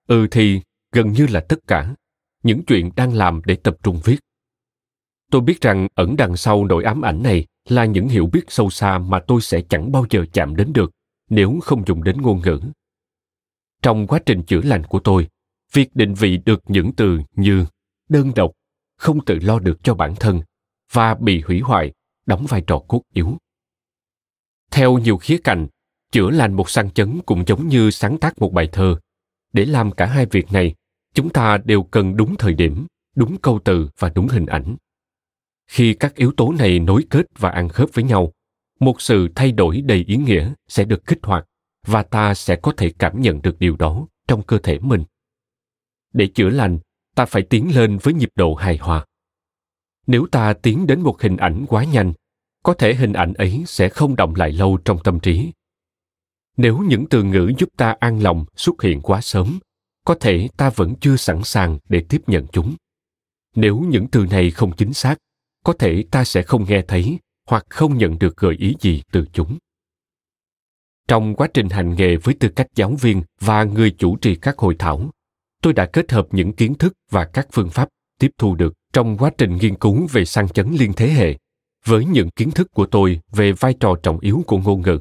Ừ thì, gần như là tất cả, những chuyện đang làm để tập trung viết. Tôi biết rằng ẩn đằng sau nỗi ám ảnh này là những hiểu biết sâu xa mà tôi sẽ chẳng bao giờ chạm đến được nếu không dùng đến ngôn ngữ. Trong quá trình chữa lành của tôi, việc định vị được những từ như đơn độc, không tự lo được cho bản thân và bị hủy hoại, đóng vai trò cốt yếu. Theo nhiều khía cạnh, chữa lành một sang chấn cũng giống như sáng tác một bài thơ. Để làm cả hai việc này, chúng ta đều cần đúng thời điểm, đúng câu từ và đúng hình ảnh. Khi các yếu tố này nối kết và ăn khớp với nhau một sự thay đổi đầy ý nghĩa sẽ được kích hoạt và ta sẽ có thể cảm nhận được điều đó trong cơ thể mình. Để chữa lành, ta phải tiến lên với nhịp độ hài hòa. Nếu ta tiến đến một hình ảnh quá nhanh, có thể hình ảnh ấy sẽ không động lại lâu trong tâm trí. Nếu những từ ngữ giúp ta an lòng xuất hiện quá sớm, có thể ta vẫn chưa sẵn sàng để tiếp nhận chúng. Nếu những từ này không chính xác, có thể ta sẽ không nghe thấy hoặc không nhận được gợi ý gì từ chúng. Trong quá trình hành nghề với tư cách giáo viên và người chủ trì các hội thảo, tôi đã kết hợp những kiến thức và các phương pháp tiếp thu được trong quá trình nghiên cứu về sang chấn liên thế hệ. Với những kiến thức của tôi về vai trò trọng yếu của ngôn ngữ,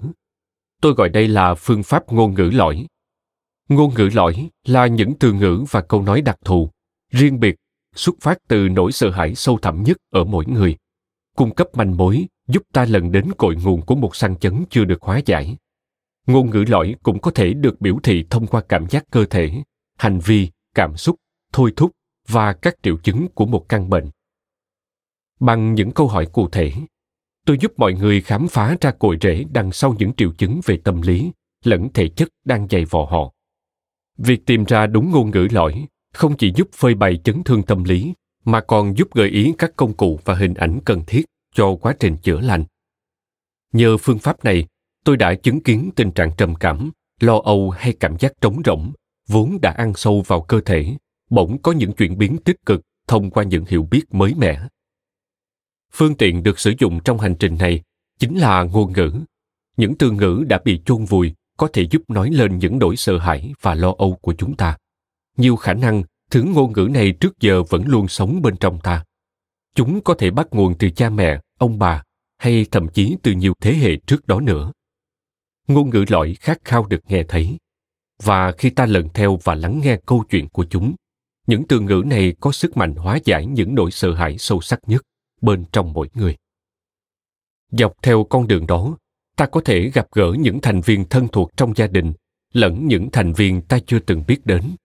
tôi gọi đây là phương pháp ngôn ngữ lõi. Ngôn ngữ lõi là những từ ngữ và câu nói đặc thù, riêng biệt, xuất phát từ nỗi sợ hãi sâu thẳm nhất ở mỗi người, cung cấp manh mối giúp ta lần đến cội nguồn của một sang chấn chưa được hóa giải. Ngôn ngữ lõi cũng có thể được biểu thị thông qua cảm giác cơ thể, hành vi, cảm xúc, thôi thúc và các triệu chứng của một căn bệnh. Bằng những câu hỏi cụ thể, tôi giúp mọi người khám phá ra cội rễ đằng sau những triệu chứng về tâm lý lẫn thể chất đang dày vò họ. Việc tìm ra đúng ngôn ngữ lõi không chỉ giúp phơi bày chấn thương tâm lý, mà còn giúp gợi ý các công cụ và hình ảnh cần thiết cho quá trình chữa lành. Nhờ phương pháp này, tôi đã chứng kiến tình trạng trầm cảm, lo âu hay cảm giác trống rỗng, vốn đã ăn sâu vào cơ thể, bỗng có những chuyển biến tích cực thông qua những hiểu biết mới mẻ. Phương tiện được sử dụng trong hành trình này chính là ngôn ngữ. Những từ ngữ đã bị chôn vùi có thể giúp nói lên những nỗi sợ hãi và lo âu của chúng ta. Nhiều khả năng, thứ ngôn ngữ này trước giờ vẫn luôn sống bên trong ta. Chúng có thể bắt nguồn từ cha mẹ ông bà, hay thậm chí từ nhiều thế hệ trước đó nữa. Ngôn ngữ lõi khát khao được nghe thấy. Và khi ta lần theo và lắng nghe câu chuyện của chúng, những từ ngữ này có sức mạnh hóa giải những nỗi sợ hãi sâu sắc nhất bên trong mỗi người. Dọc theo con đường đó, ta có thể gặp gỡ những thành viên thân thuộc trong gia đình lẫn những thành viên ta chưa từng biết đến.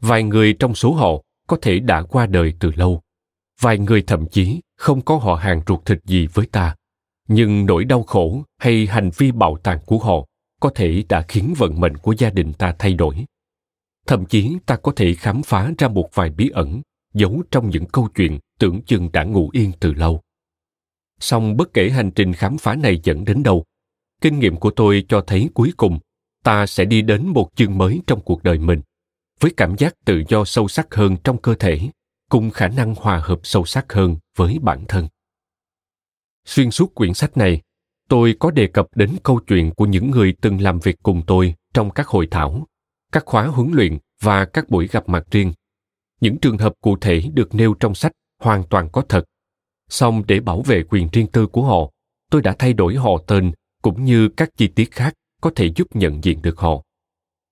Vài người trong số họ có thể đã qua đời từ lâu vài người thậm chí không có họ hàng ruột thịt gì với ta. Nhưng nỗi đau khổ hay hành vi bạo tàn của họ có thể đã khiến vận mệnh của gia đình ta thay đổi. Thậm chí ta có thể khám phá ra một vài bí ẩn, giấu trong những câu chuyện tưởng chừng đã ngủ yên từ lâu. Song bất kể hành trình khám phá này dẫn đến đâu, kinh nghiệm của tôi cho thấy cuối cùng, ta sẽ đi đến một chương mới trong cuộc đời mình, với cảm giác tự do sâu sắc hơn trong cơ thể cùng khả năng hòa hợp sâu sắc hơn với bản thân. Xuyên suốt quyển sách này, tôi có đề cập đến câu chuyện của những người từng làm việc cùng tôi trong các hội thảo, các khóa huấn luyện và các buổi gặp mặt riêng. Những trường hợp cụ thể được nêu trong sách hoàn toàn có thật. Song để bảo vệ quyền riêng tư của họ, tôi đã thay đổi họ tên cũng như các chi tiết khác có thể giúp nhận diện được họ.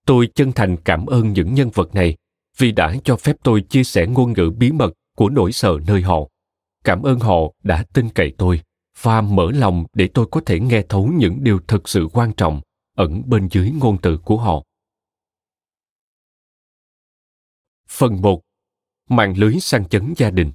Tôi chân thành cảm ơn những nhân vật này vì đã cho phép tôi chia sẻ ngôn ngữ bí mật của nỗi sợ nơi họ. Cảm ơn họ đã tin cậy tôi và mở lòng để tôi có thể nghe thấu những điều thực sự quan trọng ẩn bên dưới ngôn từ của họ. Phần 1. Mạng lưới sang chấn gia đình.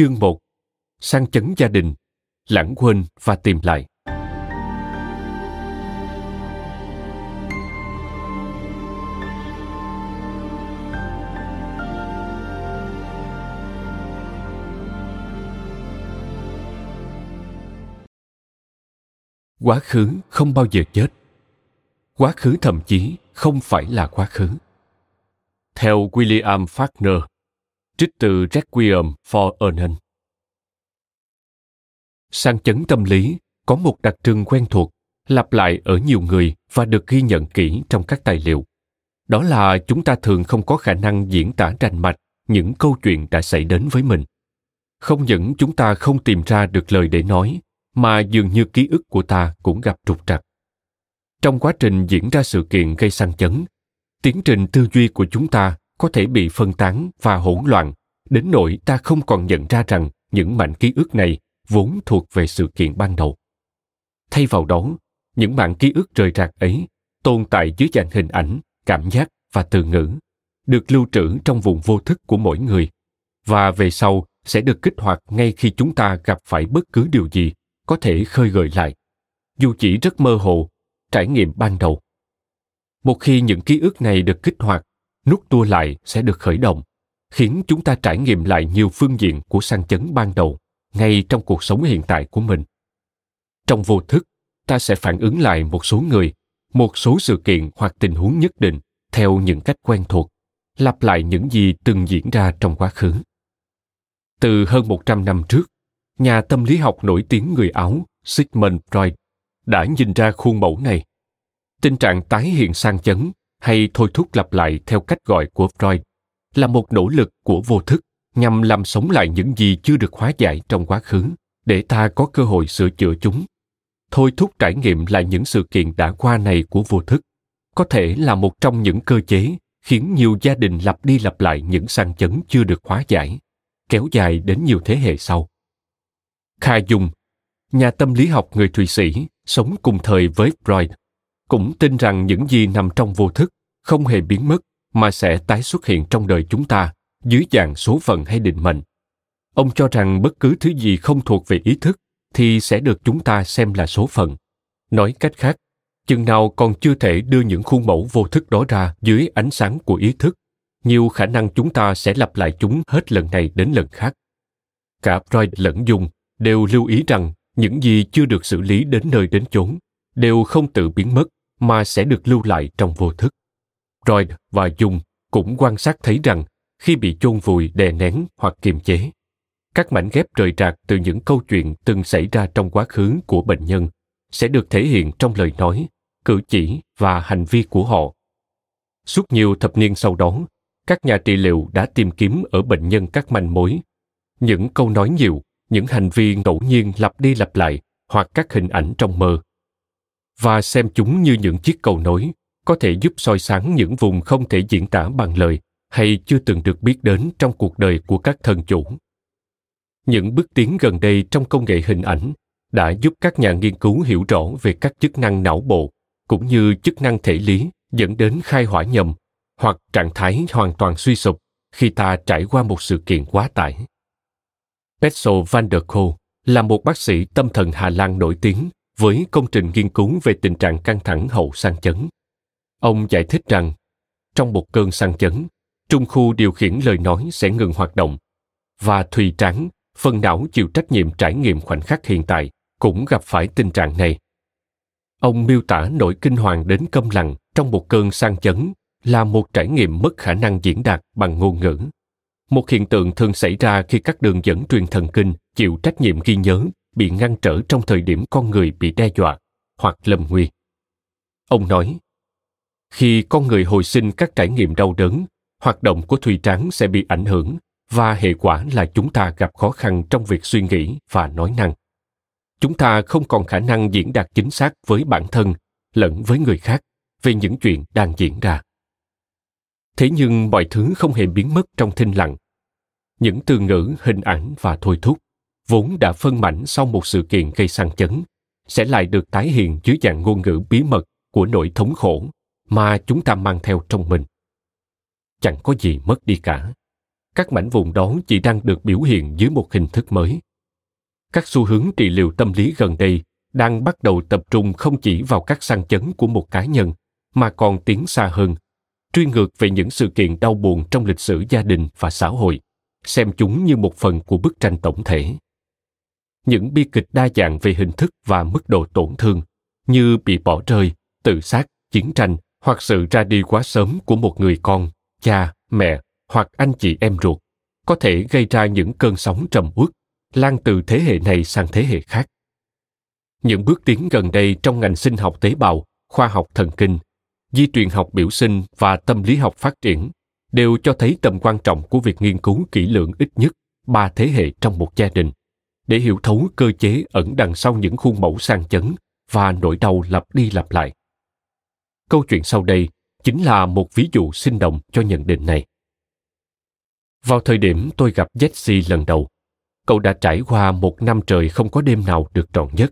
Chương 1 Sang chấn gia đình, Lãng quên và tìm lại. Quá khứ không bao giờ chết. Quá khứ thậm chí không phải là quá khứ. Theo william faulkner trích từ requiem for Ernan. sang chấn tâm lý có một đặc trưng quen thuộc lặp lại ở nhiều người và được ghi nhận kỹ trong các tài liệu đó là chúng ta thường không có khả năng diễn tả rành mạch những câu chuyện đã xảy đến với mình không những chúng ta không tìm ra được lời để nói mà dường như ký ức của ta cũng gặp trục trặc. Trong quá trình diễn ra sự kiện gây sang chấn, tiến trình tư duy của chúng ta có thể bị phân tán và hỗn loạn. Đến nỗi ta không còn nhận ra rằng những mảnh ký ức này vốn thuộc về sự kiện ban đầu. Thay vào đó, những mảnh ký ức rời rạc ấy tồn tại dưới dạng hình ảnh, cảm giác và từ ngữ, được lưu trữ trong vùng vô thức của mỗi người. Và về sau sẽ được kích hoạt ngay khi chúng ta gặp phải bất cứ điều gì có thể khơi gợi lại. Dù chỉ rất mơ hồ trải nghiệm ban đầu. Một khi những ký ức này được kích hoạt nút tua lại sẽ được khởi động khiến chúng ta trải nghiệm lại nhiều phương diện của sang chấn ban đầu ngay trong cuộc sống hiện tại của mình trong vô thức ta sẽ phản ứng lại một số người một số sự kiện hoặc tình huống nhất định theo những cách quen thuộc lặp lại những gì từng diễn ra trong quá khứ từ hơn 100 năm trước, nhà tâm lý học nổi tiếng người Áo Sigmund Freud đã nhìn ra khuôn mẫu này. Tình trạng tái hiện sang chấn hay thôi thúc lặp lại theo cách gọi của Freud là một nỗ lực của vô thức nhằm làm sống lại những gì chưa được hóa giải trong quá khứ để ta có cơ hội sửa chữa chúng. Thôi thúc trải nghiệm lại những sự kiện đã qua này của vô thức có thể là một trong những cơ chế khiến nhiều gia đình lặp đi lặp lại những sang chấn chưa được hóa giải, kéo dài đến nhiều thế hệ sau. Kha Dung, nhà tâm lý học người Thụy Sĩ, sống cùng thời với Freud, cũng tin rằng những gì nằm trong vô thức không hề biến mất, mà sẽ tái xuất hiện trong đời chúng ta, dưới dạng số phận hay định mệnh. ông cho rằng bất cứ thứ gì không thuộc về ý thức thì sẽ được chúng ta xem là số phận. Nói cách khác, chừng nào còn chưa thể đưa những khuôn mẫu vô thức đó ra dưới ánh sáng của ý thức, nhiều khả năng chúng ta sẽ lặp lại chúng hết lần này đến lần khác. Cả freud lẫn dung đều lưu ý rằng những gì chưa được xử lý đến nơi đến chốn đều không tự biến mất mà sẽ được lưu lại trong vô thức. Freud và Jung cũng quan sát thấy rằng khi bị chôn vùi, đè nén hoặc kiềm chế, các mảnh ghép rời rạc từ những câu chuyện từng xảy ra trong quá khứ của bệnh nhân sẽ được thể hiện trong lời nói, cử chỉ và hành vi của họ. Suốt nhiều thập niên sau đó, các nhà trị liệu đã tìm kiếm ở bệnh nhân các manh mối. Những câu nói nhiều, những hành vi ngẫu nhiên lặp đi lặp lại hoặc các hình ảnh trong mơ và xem chúng như những chiếc cầu nối, có thể giúp soi sáng những vùng không thể diễn tả bằng lời, hay chưa từng được biết đến trong cuộc đời của các thần chủ những bước tiến gần đây trong công nghệ hình ảnh đã giúp các nhà nghiên cứu hiểu rõ về các chức năng não bộ, cũng như chức năng thể lý, dẫn đến khai hỏa nhầm, hoặc trạng thái hoàn toàn suy sụp khi ta trải qua một sự kiện quá tải. Petzo van der Kool là một bác sĩ tâm thần Hà Lan nổi tiếng với công trình nghiên cứu về tình trạng căng thẳng hậu sang chấn. Ông giải thích rằng, trong một cơn sang chấn, trung khu điều khiển lời nói sẽ ngừng hoạt động và thùy trắng phần não chịu trách nhiệm trải nghiệm khoảnh khắc hiện tại, cũng gặp phải tình trạng này. Ông miêu tả nỗi kinh hoàng đến câm lặng trong một cơn sang chấn là một trải nghiệm mất khả năng diễn đạt bằng ngôn ngữ. Một hiện tượng thường xảy ra khi các đường dẫn truyền thần kinh chịu trách nhiệm ghi nhớ bị ngăn trở trong thời điểm con người bị đe dọa hoặc lâm nguy. Ông nói, khi con người hồi sinh các trải nghiệm đau đớn, hoạt động của thùy tráng sẽ bị ảnh hưởng và hệ quả là chúng ta gặp khó khăn trong việc suy nghĩ và nói năng. Chúng ta không còn khả năng diễn đạt chính xác với bản thân lẫn với người khác về những chuyện đang diễn ra thế nhưng mọi thứ không hề biến mất trong thinh lặng những từ ngữ hình ảnh và thôi thúc vốn đã phân mảnh sau một sự kiện gây sang chấn, sẽ lại được tái hiện dưới dạng ngôn ngữ bí mật của nỗi thống khổ mà chúng ta mang theo trong mình. Chẳng có gì mất đi cả. Các mảnh vùng đó chỉ đang được biểu hiện dưới một hình thức mới. Các xu hướng trị liệu tâm lý gần đây đang bắt đầu tập trung không chỉ vào các sang chấn của một cá nhân, mà còn tiến xa hơn, truy ngược về những sự kiện đau buồn trong lịch sử gia đình và xã hội, xem chúng như một phần của bức tranh tổng thể những bi kịch đa dạng về hình thức và mức độ tổn thương, như bị bỏ rơi, tự sát, chiến tranh, hoặc sự ra đi quá sớm của một người con, cha, mẹ, hoặc anh chị em ruột, có thể gây ra những cơn sóng trầm uất, lan từ thế hệ này sang thế hệ khác. Những bước tiến gần đây trong ngành sinh học tế bào, khoa học thần kinh, di truyền học biểu sinh và tâm lý học phát triển đều cho thấy tầm quan trọng của việc nghiên cứu kỹ lưỡng ít nhất ba thế hệ trong một gia đình để hiểu thấu cơ chế ẩn đằng sau những khuôn mẫu sang chấn và nỗi đau lặp đi lặp lại. Câu chuyện sau đây chính là một ví dụ sinh động cho nhận định này. Vào thời điểm tôi gặp Jesse lần đầu, cậu đã trải qua một năm trời không có đêm nào được trọn giấc.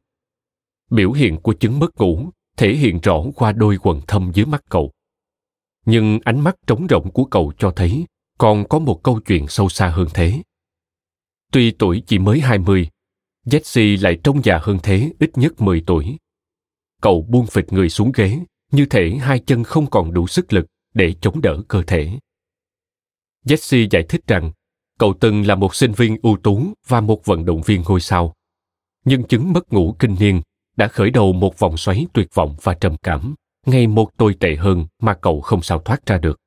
Biểu hiện của chứng mất ngủ thể hiện rõ qua đôi quần thâm dưới mắt cậu. Nhưng ánh mắt trống rỗng của cậu cho thấy còn có một câu chuyện sâu xa hơn thế. Tuy tuổi chỉ mới 20, Jesse lại trông già hơn thế ít nhất 10 tuổi. Cậu buông phịch người xuống ghế, như thể hai chân không còn đủ sức lực để chống đỡ cơ thể. Jesse giải thích rằng cậu từng là một sinh viên ưu tú và một vận động viên ngôi sao. Nhưng chứng mất ngủ kinh niên đã khởi đầu một vòng xoáy tuyệt vọng và trầm cảm, ngày một tồi tệ hơn mà cậu không sao thoát ra được.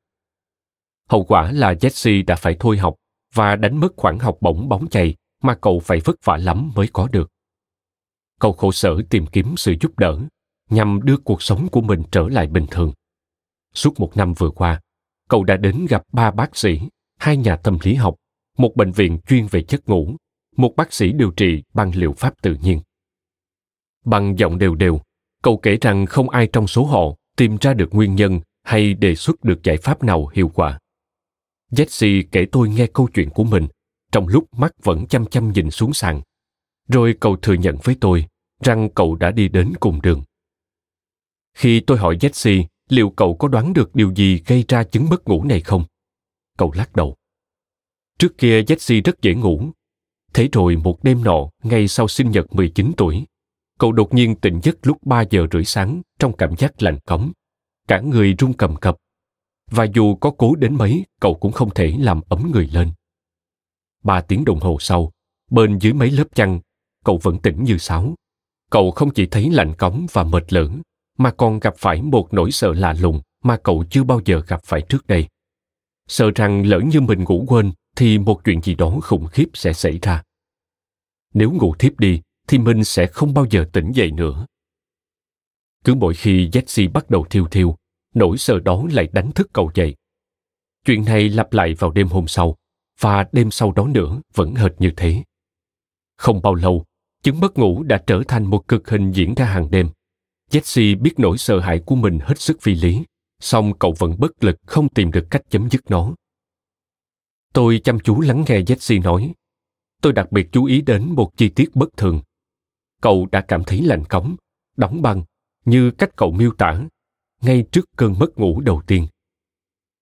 Hậu quả là Jesse đã phải thôi học và đánh mất khoản học bổng bóng chày mà cậu phải vất vả lắm mới có được. Cậu khổ sở tìm kiếm sự giúp đỡ nhằm đưa cuộc sống của mình trở lại bình thường. Suốt một năm vừa qua, cậu đã đến gặp ba bác sĩ, hai nhà tâm lý học, một bệnh viện chuyên về chất ngủ, một bác sĩ điều trị bằng liệu pháp tự nhiên. Bằng giọng đều đều, cậu kể rằng không ai trong số họ tìm ra được nguyên nhân hay đề xuất được giải pháp nào hiệu quả. Jesse kể tôi nghe câu chuyện của mình, trong lúc mắt vẫn chăm chăm nhìn xuống sàn. Rồi cậu thừa nhận với tôi rằng cậu đã đi đến cùng đường. Khi tôi hỏi Jesse liệu cậu có đoán được điều gì gây ra chứng mất ngủ này không? Cậu lắc đầu. Trước kia Jesse rất dễ ngủ, Thế rồi một đêm nọ, ngay sau sinh nhật 19 tuổi, cậu đột nhiên tỉnh giấc lúc 3 giờ rưỡi sáng trong cảm giác lạnh cống. Cả người run cầm cập. Và dù có cố đến mấy, cậu cũng không thể làm ấm người lên. Ba tiếng đồng hồ sau, bên dưới mấy lớp chăn, cậu vẫn tỉnh như sáo. Cậu không chỉ thấy lạnh cống và mệt lử, mà còn gặp phải một nỗi sợ lạ lùng mà cậu chưa bao giờ gặp phải trước đây. Sợ rằng lỡ như mình ngủ quên thì một chuyện gì đó khủng khiếp sẽ xảy ra. Nếu ngủ thiếp đi thì mình sẽ không bao giờ tỉnh dậy nữa. Cứ mỗi khi Jesse bắt đầu thiêu thiêu, nỗi sợ đó lại đánh thức cậu dậy. Chuyện này lặp lại vào đêm hôm sau, và đêm sau đó nữa vẫn hệt như thế. Không bao lâu, chứng mất ngủ đã trở thành một cực hình diễn ra hàng đêm. Jesse biết nỗi sợ hãi của mình hết sức phi lý, song cậu vẫn bất lực không tìm được cách chấm dứt nó. Tôi chăm chú lắng nghe Jesse nói. Tôi đặc biệt chú ý đến một chi tiết bất thường. Cậu đã cảm thấy lạnh cống, đóng băng, như cách cậu miêu tả, ngay trước cơn mất ngủ đầu tiên.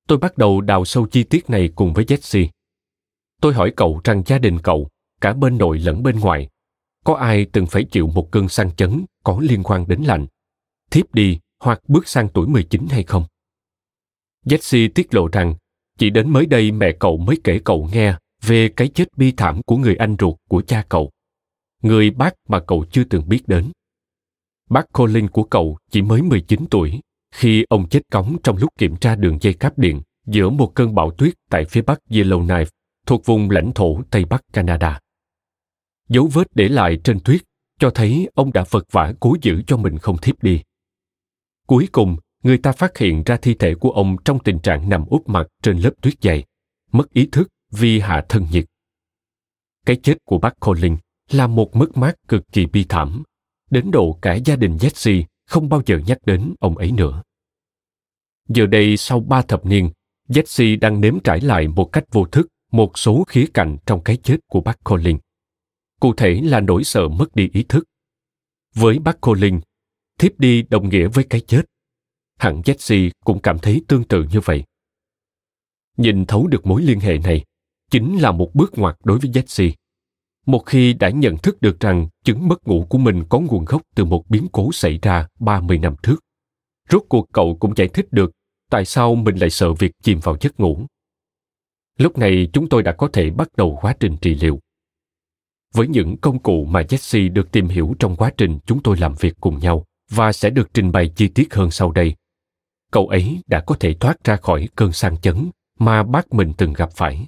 Tôi bắt đầu đào sâu chi tiết này cùng với Jesse. Tôi hỏi cậu rằng gia đình cậu, cả bên nội lẫn bên ngoài, có ai từng phải chịu một cơn sang chấn có liên quan đến lạnh, thiếp đi hoặc bước sang tuổi 19 hay không? Jesse tiết lộ rằng chỉ đến mới đây mẹ cậu mới kể cậu nghe về cái chết bi thảm của người anh ruột của cha cậu, người bác mà cậu chưa từng biết đến. Bác Colin của cậu chỉ mới 19 tuổi khi ông chết cóng trong lúc kiểm tra đường dây cáp điện giữa một cơn bão tuyết tại phía bắc Yellowknife thuộc vùng lãnh thổ Tây Bắc Canada. Dấu vết để lại trên tuyết cho thấy ông đã vật vã cố giữ cho mình không thiếp đi. Cuối cùng, người ta phát hiện ra thi thể của ông trong tình trạng nằm úp mặt trên lớp tuyết dày, mất ý thức vì hạ thân nhiệt. Cái chết của bác Colin là một mất mát cực kỳ bi thảm, đến độ cả gia đình Jesse không bao giờ nhắc đến ông ấy nữa. Giờ đây sau ba thập niên, Jesse đang nếm trải lại một cách vô thức một số khía cạnh trong cái chết của bác Colin. Cụ thể là nỗi sợ mất đi ý thức. Với bác Colin, thiếp đi đồng nghĩa với cái chết. Hẳn Jesse cũng cảm thấy tương tự như vậy. Nhìn thấu được mối liên hệ này, chính là một bước ngoặt đối với Jesse. Một khi đã nhận thức được rằng chứng mất ngủ của mình có nguồn gốc từ một biến cố xảy ra 30 năm trước, rốt cuộc cậu cũng giải thích được tại sao mình lại sợ việc chìm vào giấc ngủ. Lúc này chúng tôi đã có thể bắt đầu quá trình trị liệu. Với những công cụ mà Jesse được tìm hiểu trong quá trình chúng tôi làm việc cùng nhau và sẽ được trình bày chi tiết hơn sau đây, cậu ấy đã có thể thoát ra khỏi cơn sang chấn mà bác mình từng gặp phải.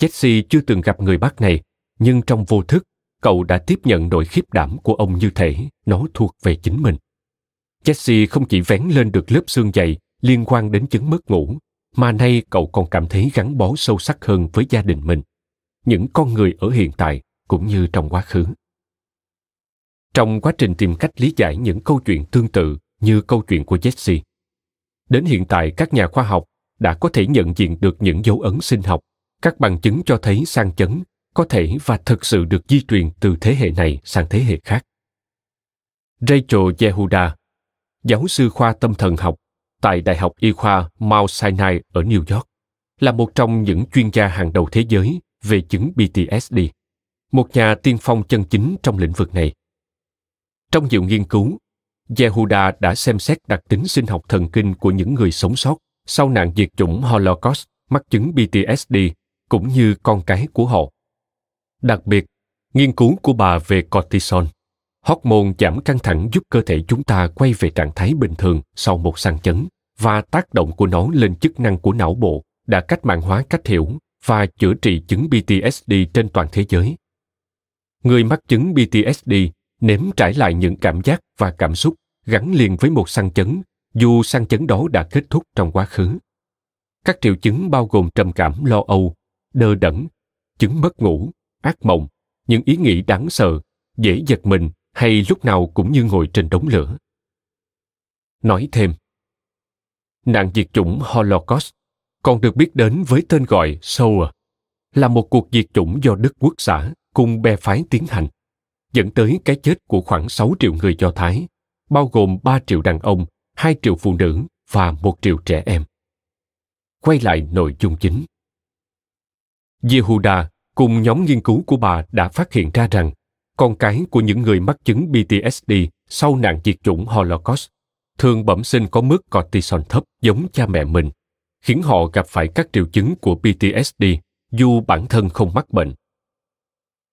Jesse chưa từng gặp người bác này, nhưng trong vô thức, cậu đã tiếp nhận nỗi khiếp đảm của ông như thể nó thuộc về chính mình. Jesse không chỉ vén lên được lớp xương dày liên quan đến chứng mất ngủ, mà nay cậu còn cảm thấy gắn bó sâu sắc hơn với gia đình mình, những con người ở hiện tại cũng như trong quá khứ. Trong quá trình tìm cách lý giải những câu chuyện tương tự như câu chuyện của Jesse, đến hiện tại các nhà khoa học đã có thể nhận diện được những dấu ấn sinh học, các bằng chứng cho thấy sang chấn có thể và thực sự được di truyền từ thế hệ này sang thế hệ khác. Rachel Yehuda, giáo sư khoa tâm thần học tại Đại học Y khoa Mount Sinai ở New York, là một trong những chuyên gia hàng đầu thế giới về chứng PTSD, một nhà tiên phong chân chính trong lĩnh vực này. Trong nhiều nghiên cứu, Yehuda đã xem xét đặc tính sinh học thần kinh của những người sống sót sau nạn diệt chủng Holocaust mắc chứng PTSD cũng như con cái của họ. Đặc biệt, nghiên cứu của bà về cortisol, hormone giảm căng thẳng giúp cơ thể chúng ta quay về trạng thái bình thường sau một sang chấn và tác động của nó lên chức năng của não bộ đã cách mạng hóa cách hiểu và chữa trị chứng PTSD trên toàn thế giới. Người mắc chứng PTSD nếm trải lại những cảm giác và cảm xúc gắn liền với một sang chấn, dù sang chấn đó đã kết thúc trong quá khứ. Các triệu chứng bao gồm trầm cảm lo âu, đơ đẫn, chứng mất ngủ, ác mộng, những ý nghĩ đáng sợ, dễ giật mình hay lúc nào cũng như ngồi trên đống lửa. Nói thêm, nạn diệt chủng Holocaust còn được biết đến với tên gọi Shoah, là một cuộc diệt chủng do Đức Quốc xã cùng bè phái tiến hành, dẫn tới cái chết của khoảng 6 triệu người Do Thái, bao gồm 3 triệu đàn ông, 2 triệu phụ nữ và 1 triệu trẻ em. Quay lại nội dung chính. Yehuda cùng nhóm nghiên cứu của bà đã phát hiện ra rằng con cái của những người mắc chứng PTSD sau nạn diệt chủng Holocaust thường bẩm sinh có mức cortisol thấp giống cha mẹ mình, khiến họ gặp phải các triệu chứng của PTSD dù bản thân không mắc bệnh.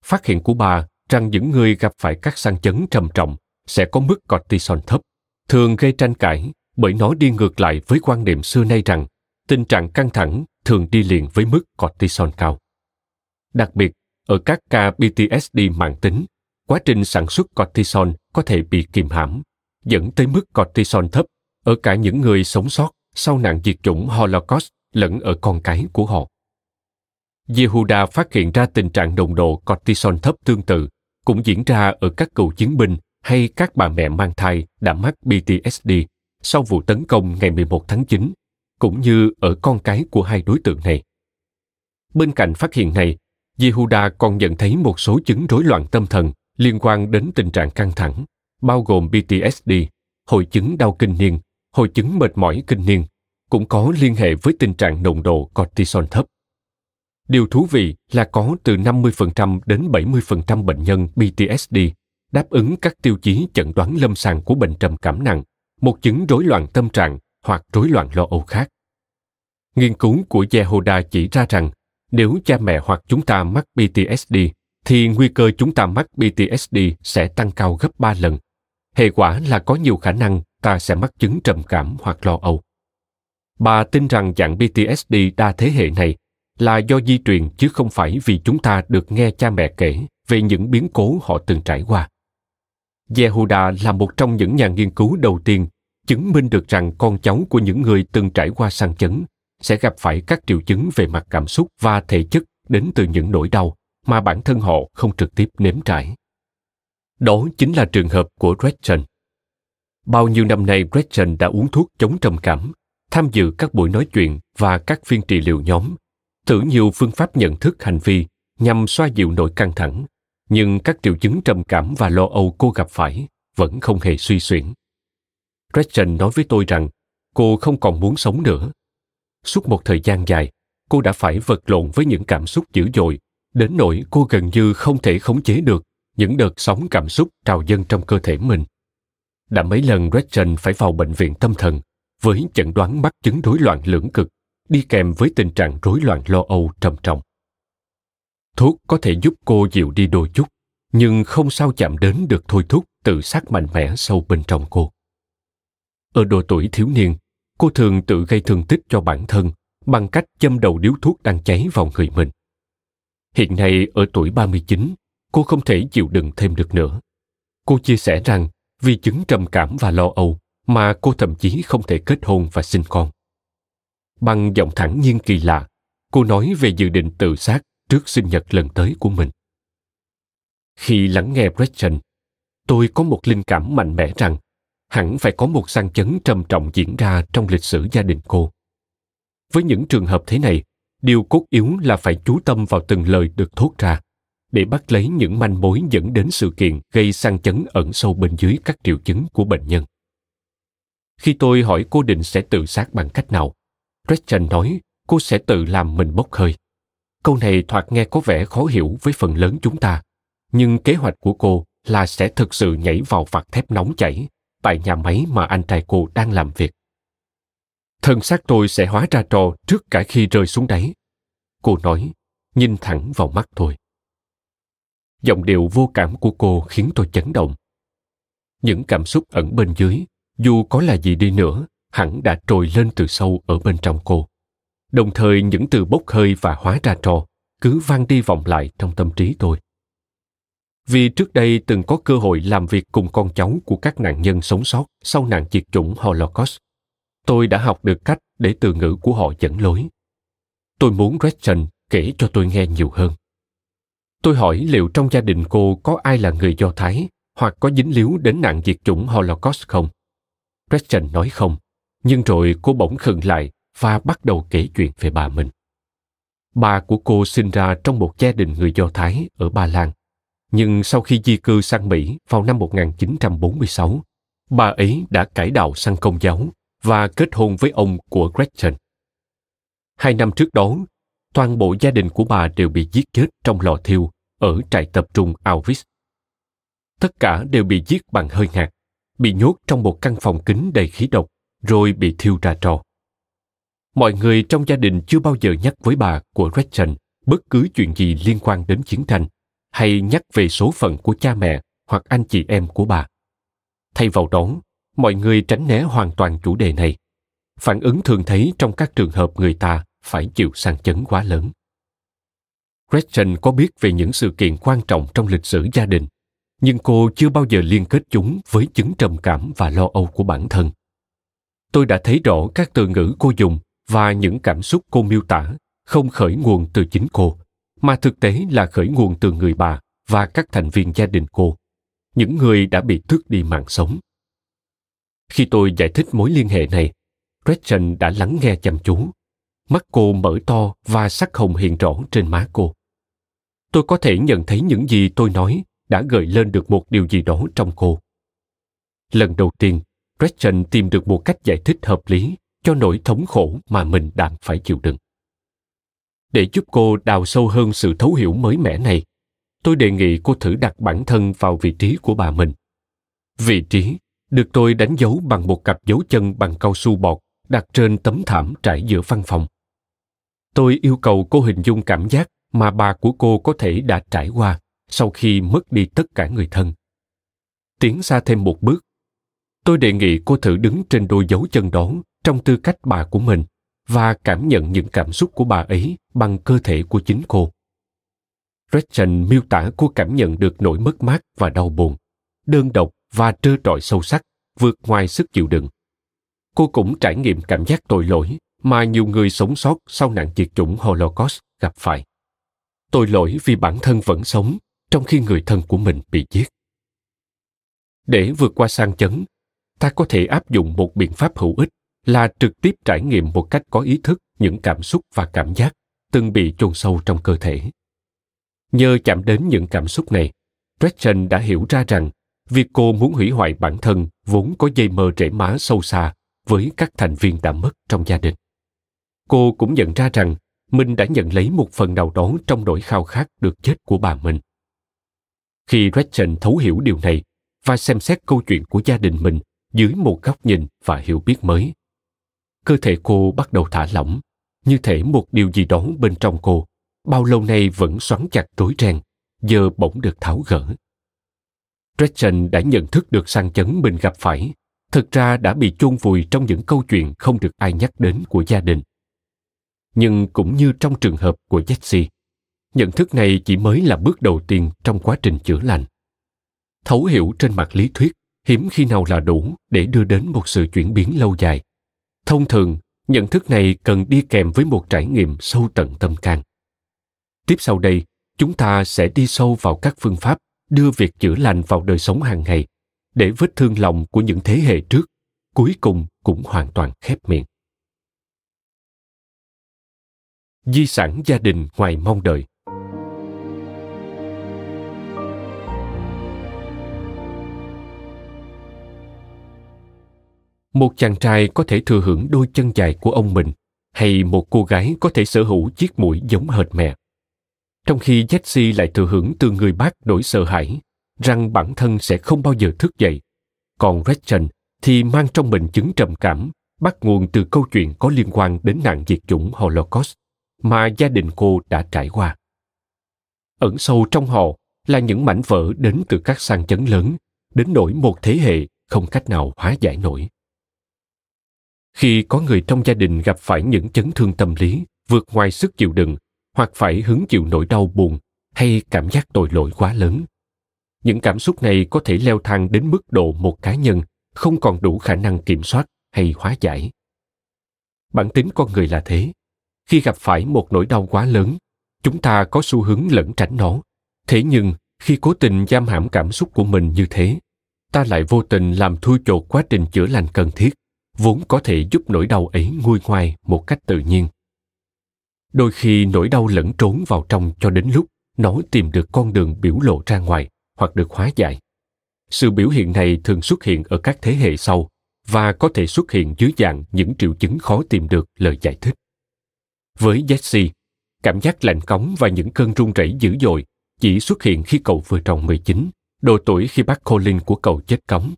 Phát hiện của bà rằng những người gặp phải các sang chấn trầm trọng sẽ có mức cortisol thấp, thường gây tranh cãi bởi nó đi ngược lại với quan niệm xưa nay rằng tình trạng căng thẳng thường đi liền với mức cortisol cao. Đặc biệt, ở các ca PTSD mạng tính, quá trình sản xuất cortisol có thể bị kìm hãm, dẫn tới mức cortisol thấp ở cả những người sống sót sau nạn diệt chủng Holocaust lẫn ở con cái của họ. Yehuda phát hiện ra tình trạng nồng độ cortisol thấp tương tự cũng diễn ra ở các cựu chiến binh hay các bà mẹ mang thai đã mắc PTSD sau vụ tấn công ngày 11 tháng 9, cũng như ở con cái của hai đối tượng này. Bên cạnh phát hiện này, Yehuda còn nhận thấy một số chứng rối loạn tâm thần liên quan đến tình trạng căng thẳng, bao gồm PTSD, hội chứng đau kinh niên, hội chứng mệt mỏi kinh niên, cũng có liên hệ với tình trạng nồng độ cortisol thấp. Điều thú vị là có từ 50% đến 70% bệnh nhân PTSD đáp ứng các tiêu chí chẩn đoán lâm sàng của bệnh trầm cảm nặng, một chứng rối loạn tâm trạng hoặc rối loạn lo âu khác. Nghiên cứu của Yehuda chỉ ra rằng nếu cha mẹ hoặc chúng ta mắc PTSD thì nguy cơ chúng ta mắc PTSD sẽ tăng cao gấp 3 lần. Hệ quả là có nhiều khả năng ta sẽ mắc chứng trầm cảm hoặc lo âu. Bà tin rằng dạng PTSD đa thế hệ này là do di truyền chứ không phải vì chúng ta được nghe cha mẹ kể về những biến cố họ từng trải qua. Yehuda là một trong những nhà nghiên cứu đầu tiên chứng minh được rằng con cháu của những người từng trải qua sang chấn sẽ gặp phải các triệu chứng về mặt cảm xúc và thể chất đến từ những nỗi đau mà bản thân họ không trực tiếp nếm trải. Đó chính là trường hợp của Gretchen. Bao nhiêu năm nay Gretchen đã uống thuốc chống trầm cảm, tham dự các buổi nói chuyện và các phiên trị liệu nhóm, thử nhiều phương pháp nhận thức hành vi nhằm xoa dịu nỗi căng thẳng, nhưng các triệu chứng trầm cảm và lo âu cô gặp phải vẫn không hề suy xuyển. Gretchen nói với tôi rằng cô không còn muốn sống nữa. Suốt một thời gian dài, cô đã phải vật lộn với những cảm xúc dữ dội, đến nỗi cô gần như không thể khống chế được những đợt sóng cảm xúc trào dâng trong cơ thể mình. Đã mấy lần Gretchen phải vào bệnh viện tâm thần với chẩn đoán mắc chứng rối loạn lưỡng cực, đi kèm với tình trạng rối loạn lo âu trầm trọng. Thuốc có thể giúp cô dịu đi đôi chút, nhưng không sao chạm đến được thôi thúc tự sát mạnh mẽ sâu bên trong cô. Ở độ tuổi thiếu niên, cô thường tự gây thương tích cho bản thân bằng cách châm đầu điếu thuốc đang cháy vào người mình. Hiện nay ở tuổi 39, cô không thể chịu đựng thêm được nữa. Cô chia sẻ rằng vì chứng trầm cảm và lo âu mà cô thậm chí không thể kết hôn và sinh con. Bằng giọng thẳng nhiên kỳ lạ, cô nói về dự định tự sát trước sinh nhật lần tới của mình. Khi lắng nghe Gretchen, tôi có một linh cảm mạnh mẽ rằng hẳn phải có một sang chấn trầm trọng diễn ra trong lịch sử gia đình cô. Với những trường hợp thế này, điều cốt yếu là phải chú tâm vào từng lời được thốt ra để bắt lấy những manh mối dẫn đến sự kiện gây sang chấn ẩn sâu bên dưới các triệu chứng của bệnh nhân. Khi tôi hỏi cô định sẽ tự sát bằng cách nào, Gretchen nói cô sẽ tự làm mình bốc hơi. Câu này thoạt nghe có vẻ khó hiểu với phần lớn chúng ta, nhưng kế hoạch của cô là sẽ thực sự nhảy vào vạt thép nóng chảy tại nhà máy mà anh trai cô đang làm việc. Thân xác tôi sẽ hóa ra trò trước cả khi rơi xuống đáy. Cô nói, nhìn thẳng vào mắt tôi. Giọng điệu vô cảm của cô khiến tôi chấn động. Những cảm xúc ẩn bên dưới, dù có là gì đi nữa, hẳn đã trồi lên từ sâu ở bên trong cô. Đồng thời những từ bốc hơi và hóa ra trò cứ vang đi vọng lại trong tâm trí tôi. Vì trước đây từng có cơ hội làm việc cùng con cháu của các nạn nhân sống sót sau nạn diệt chủng Holocaust, tôi đã học được cách để từ ngữ của họ dẫn lối. Tôi muốn Gretchen kể cho tôi nghe nhiều hơn. Tôi hỏi liệu trong gia đình cô có ai là người Do Thái hoặc có dính líu đến nạn diệt chủng Holocaust không? Gretchen nói không, nhưng rồi cô bỗng khựng lại và bắt đầu kể chuyện về bà mình. Bà của cô sinh ra trong một gia đình người Do Thái ở Ba Lan. Nhưng sau khi di cư sang Mỹ vào năm 1946, bà ấy đã cải đạo sang công giáo và kết hôn với ông của Gretchen. Hai năm trước đó, toàn bộ gia đình của bà đều bị giết chết trong lò thiêu ở trại tập trung Auschwitz. Tất cả đều bị giết bằng hơi ngạt, bị nhốt trong một căn phòng kính đầy khí độc, rồi bị thiêu ra trò. Mọi người trong gia đình chưa bao giờ nhắc với bà của Gretchen bất cứ chuyện gì liên quan đến chiến tranh, hay nhắc về số phận của cha mẹ hoặc anh chị em của bà. Thay vào đó, mọi người tránh né hoàn toàn chủ đề này. Phản ứng thường thấy trong các trường hợp người ta phải chịu sang chấn quá lớn. Gretchen có biết về những sự kiện quan trọng trong lịch sử gia đình, nhưng cô chưa bao giờ liên kết chúng với chứng trầm cảm và lo âu của bản thân. Tôi đã thấy rõ các từ ngữ cô dùng và những cảm xúc cô miêu tả không khởi nguồn từ chính cô, mà thực tế là khởi nguồn từ người bà và các thành viên gia đình cô, những người đã bị tước đi mạng sống. Khi tôi giải thích mối liên hệ này, Gretchen đã lắng nghe chăm chú. Mắt cô mở to và sắc hồng hiện rõ trên má cô. Tôi có thể nhận thấy những gì tôi nói đã gợi lên được một điều gì đó trong cô. Lần đầu tiên, Gretchen tìm được một cách giải thích hợp lý cho nỗi thống khổ mà mình đang phải chịu đựng. Để giúp cô đào sâu hơn sự thấu hiểu mới mẻ này, tôi đề nghị cô thử đặt bản thân vào vị trí của bà mình. Vị trí được tôi đánh dấu bằng một cặp dấu chân bằng cao su bọt đặt trên tấm thảm trải giữa văn phòng. Tôi yêu cầu cô hình dung cảm giác mà bà của cô có thể đã trải qua sau khi mất đi tất cả người thân. Tiến xa thêm một bước, tôi đề nghị cô thử đứng trên đôi dấu chân đó trong tư cách bà của mình và cảm nhận những cảm xúc của bà ấy bằng cơ thể của chính cô. Gretchen miêu tả cô cảm nhận được nỗi mất mát và đau buồn, đơn độc và trơ trọi sâu sắc, vượt ngoài sức chịu đựng. Cô cũng trải nghiệm cảm giác tội lỗi mà nhiều người sống sót sau nạn diệt chủng Holocaust gặp phải. Tội lỗi vì bản thân vẫn sống, trong khi người thân của mình bị giết. Để vượt qua sang chấn, ta có thể áp dụng một biện pháp hữu ích là trực tiếp trải nghiệm một cách có ý thức những cảm xúc và cảm giác từng bị chôn sâu trong cơ thể. Nhờ chạm đến những cảm xúc này, Gretchen đã hiểu ra rằng việc cô muốn hủy hoại bản thân vốn có dây mơ rễ má sâu xa với các thành viên đã mất trong gia đình. Cô cũng nhận ra rằng mình đã nhận lấy một phần nào đó trong nỗi khao khát được chết của bà mình. Khi Gretchen thấu hiểu điều này và xem xét câu chuyện của gia đình mình dưới một góc nhìn và hiểu biết mới, cơ thể cô bắt đầu thả lỏng, như thể một điều gì đó bên trong cô, bao lâu nay vẫn xoắn chặt rối ren, giờ bỗng được tháo gỡ. Gretchen đã nhận thức được sang chấn mình gặp phải, thực ra đã bị chôn vùi trong những câu chuyện không được ai nhắc đến của gia đình. Nhưng cũng như trong trường hợp của Jesse, nhận thức này chỉ mới là bước đầu tiên trong quá trình chữa lành. Thấu hiểu trên mặt lý thuyết hiếm khi nào là đủ để đưa đến một sự chuyển biến lâu dài thông thường, nhận thức này cần đi kèm với một trải nghiệm sâu tận tâm can. Tiếp sau đây, chúng ta sẽ đi sâu vào các phương pháp đưa việc chữa lành vào đời sống hàng ngày để vết thương lòng của những thế hệ trước cuối cùng cũng hoàn toàn khép miệng. Di sản gia đình ngoài mong đợi. Một chàng trai có thể thừa hưởng đôi chân dài của ông mình hay một cô gái có thể sở hữu chiếc mũi giống hệt mẹ trong khi Jesse lại thừa hưởng từ người bác nỗi sợ hãi rằng bản thân sẽ không bao giờ thức dậy còn Rachel thì mang trong mình chứng trầm cảm bắt nguồn từ câu chuyện có liên quan đến nạn diệt chủng Holocaust mà gia đình cô đã trải qua. Ẩn sâu trong họ là những mảnh vỡ đến từ các sang chấn lớn, đến nỗi một thế hệ không cách nào hóa giải nổi khi có người trong gia đình gặp phải những chấn thương tâm lý, vượt ngoài sức chịu đựng, hoặc phải hứng chịu nỗi đau buồn hay cảm giác tội lỗi quá lớn. Những cảm xúc này có thể leo thang đến mức độ một cá nhân không còn đủ khả năng kiểm soát hay hóa giải. Bản tính con người là thế. Khi gặp phải một nỗi đau quá lớn, chúng ta có xu hướng lẩn tránh nó. Thế nhưng, khi cố tình giam hãm cảm xúc của mình như thế, ta lại vô tình làm thui chột quá trình chữa lành cần thiết vốn có thể giúp nỗi đau ấy nguôi ngoai một cách tự nhiên. Đôi khi nỗi đau lẫn trốn vào trong cho đến lúc nó tìm được con đường biểu lộ ra ngoài hoặc được hóa giải. Sự biểu hiện này thường xuất hiện ở các thế hệ sau và có thể xuất hiện dưới dạng những triệu chứng khó tìm được lời giải thích. Với jesse Cảm giác lạnh cống và những cơn run rẩy dữ dội chỉ xuất hiện khi cậu vừa tròn 19, độ tuổi khi bác Colin của cậu chết cống.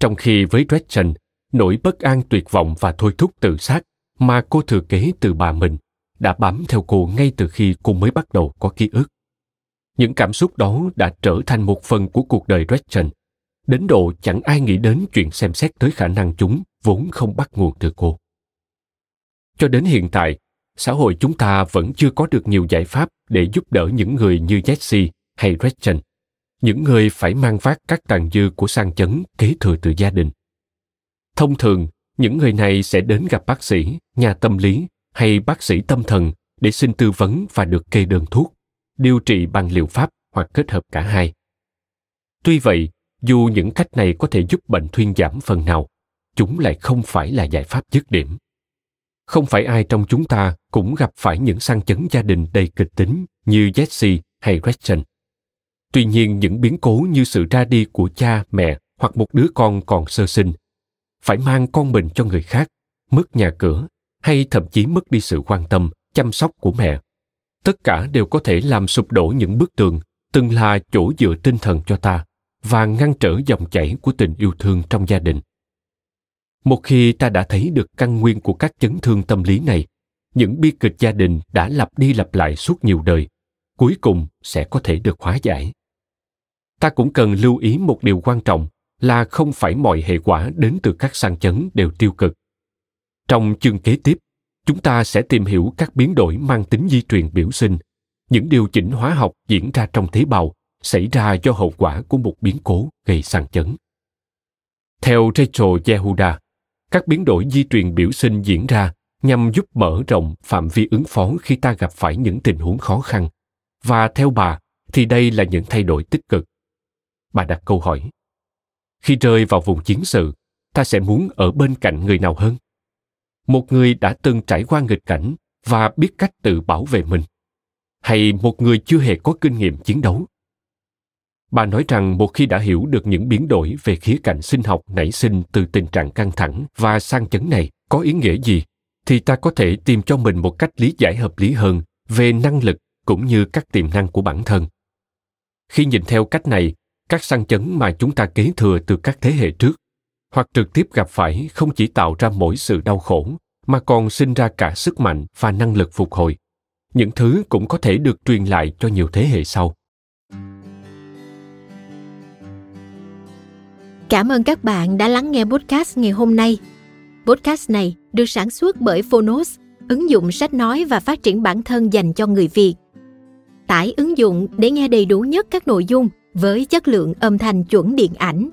Trong khi với Gretchen, nỗi bất an tuyệt vọng và thôi thúc tự sát mà cô thừa kế từ bà mình đã bám theo cô ngay từ khi cô mới bắt đầu có ký ức. Những cảm xúc đó đã trở thành một phần của cuộc đời Gretchen, đến độ chẳng ai nghĩ đến chuyện xem xét tới khả năng chúng vốn không bắt nguồn từ cô. Cho đến hiện tại, xã hội chúng ta vẫn chưa có được nhiều giải pháp để giúp đỡ những người như Jesse hay Gretchen, những người phải mang vác các tàn dư của sang chấn kế thừa từ gia đình. Thông thường, những người này sẽ đến gặp bác sĩ, nhà tâm lý hay bác sĩ tâm thần để xin tư vấn và được kê đơn thuốc, điều trị bằng liệu pháp hoặc kết hợp cả hai. Tuy vậy, dù những cách này có thể giúp bệnh thuyên giảm phần nào, chúng lại không phải là giải pháp dứt điểm. Không phải ai trong chúng ta cũng gặp phải những sang chấn gia đình đầy kịch tính như Jesse hay Gretchen. Tuy nhiên những biến cố như sự ra đi của cha, mẹ hoặc một đứa con còn sơ sinh, phải mang con mình cho người khác, mất nhà cửa hay thậm chí mất đi sự quan tâm, chăm sóc của mẹ. Tất cả đều có thể làm sụp đổ những bức tường từng là chỗ dựa tinh thần cho ta và ngăn trở dòng chảy của tình yêu thương trong gia đình một khi ta đã thấy được căn nguyên của các chấn thương tâm lý này những bi kịch gia đình đã lặp đi lặp lại suốt nhiều đời cuối cùng sẽ có thể được hóa giải ta cũng cần lưu ý một điều quan trọng là không phải mọi hệ quả đến từ các sang chấn đều tiêu cực trong chương kế tiếp chúng ta sẽ tìm hiểu các biến đổi mang tính di truyền biểu sinh những điều chỉnh hóa học diễn ra trong tế bào xảy ra do hậu quả của một biến cố gây sang chấn. Theo Rachel Yehuda, các biến đổi di truyền biểu sinh diễn ra nhằm giúp mở rộng phạm vi ứng phó khi ta gặp phải những tình huống khó khăn. Và theo bà, thì đây là những thay đổi tích cực. Bà đặt câu hỏi. Khi rơi vào vùng chiến sự, ta sẽ muốn ở bên cạnh người nào hơn? Một người đã từng trải qua nghịch cảnh và biết cách tự bảo vệ mình hay một người chưa hề có kinh nghiệm chiến đấu bà nói rằng một khi đã hiểu được những biến đổi về khía cạnh sinh học nảy sinh từ tình trạng căng thẳng và sang chấn này có ý nghĩa gì thì ta có thể tìm cho mình một cách lý giải hợp lý hơn về năng lực cũng như các tiềm năng của bản thân khi nhìn theo cách này các sang chấn mà chúng ta kế thừa từ các thế hệ trước hoặc trực tiếp gặp phải không chỉ tạo ra mỗi sự đau khổ mà còn sinh ra cả sức mạnh và năng lực phục hồi những thứ cũng có thể được truyền lại cho nhiều thế hệ sau Cảm ơn các bạn đã lắng nghe podcast ngày hôm nay. Podcast này được sản xuất bởi Phonos, ứng dụng sách nói và phát triển bản thân dành cho người Việt. Tải ứng dụng để nghe đầy đủ nhất các nội dung với chất lượng âm thanh chuẩn điện ảnh.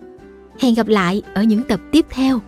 Hẹn gặp lại ở những tập tiếp theo.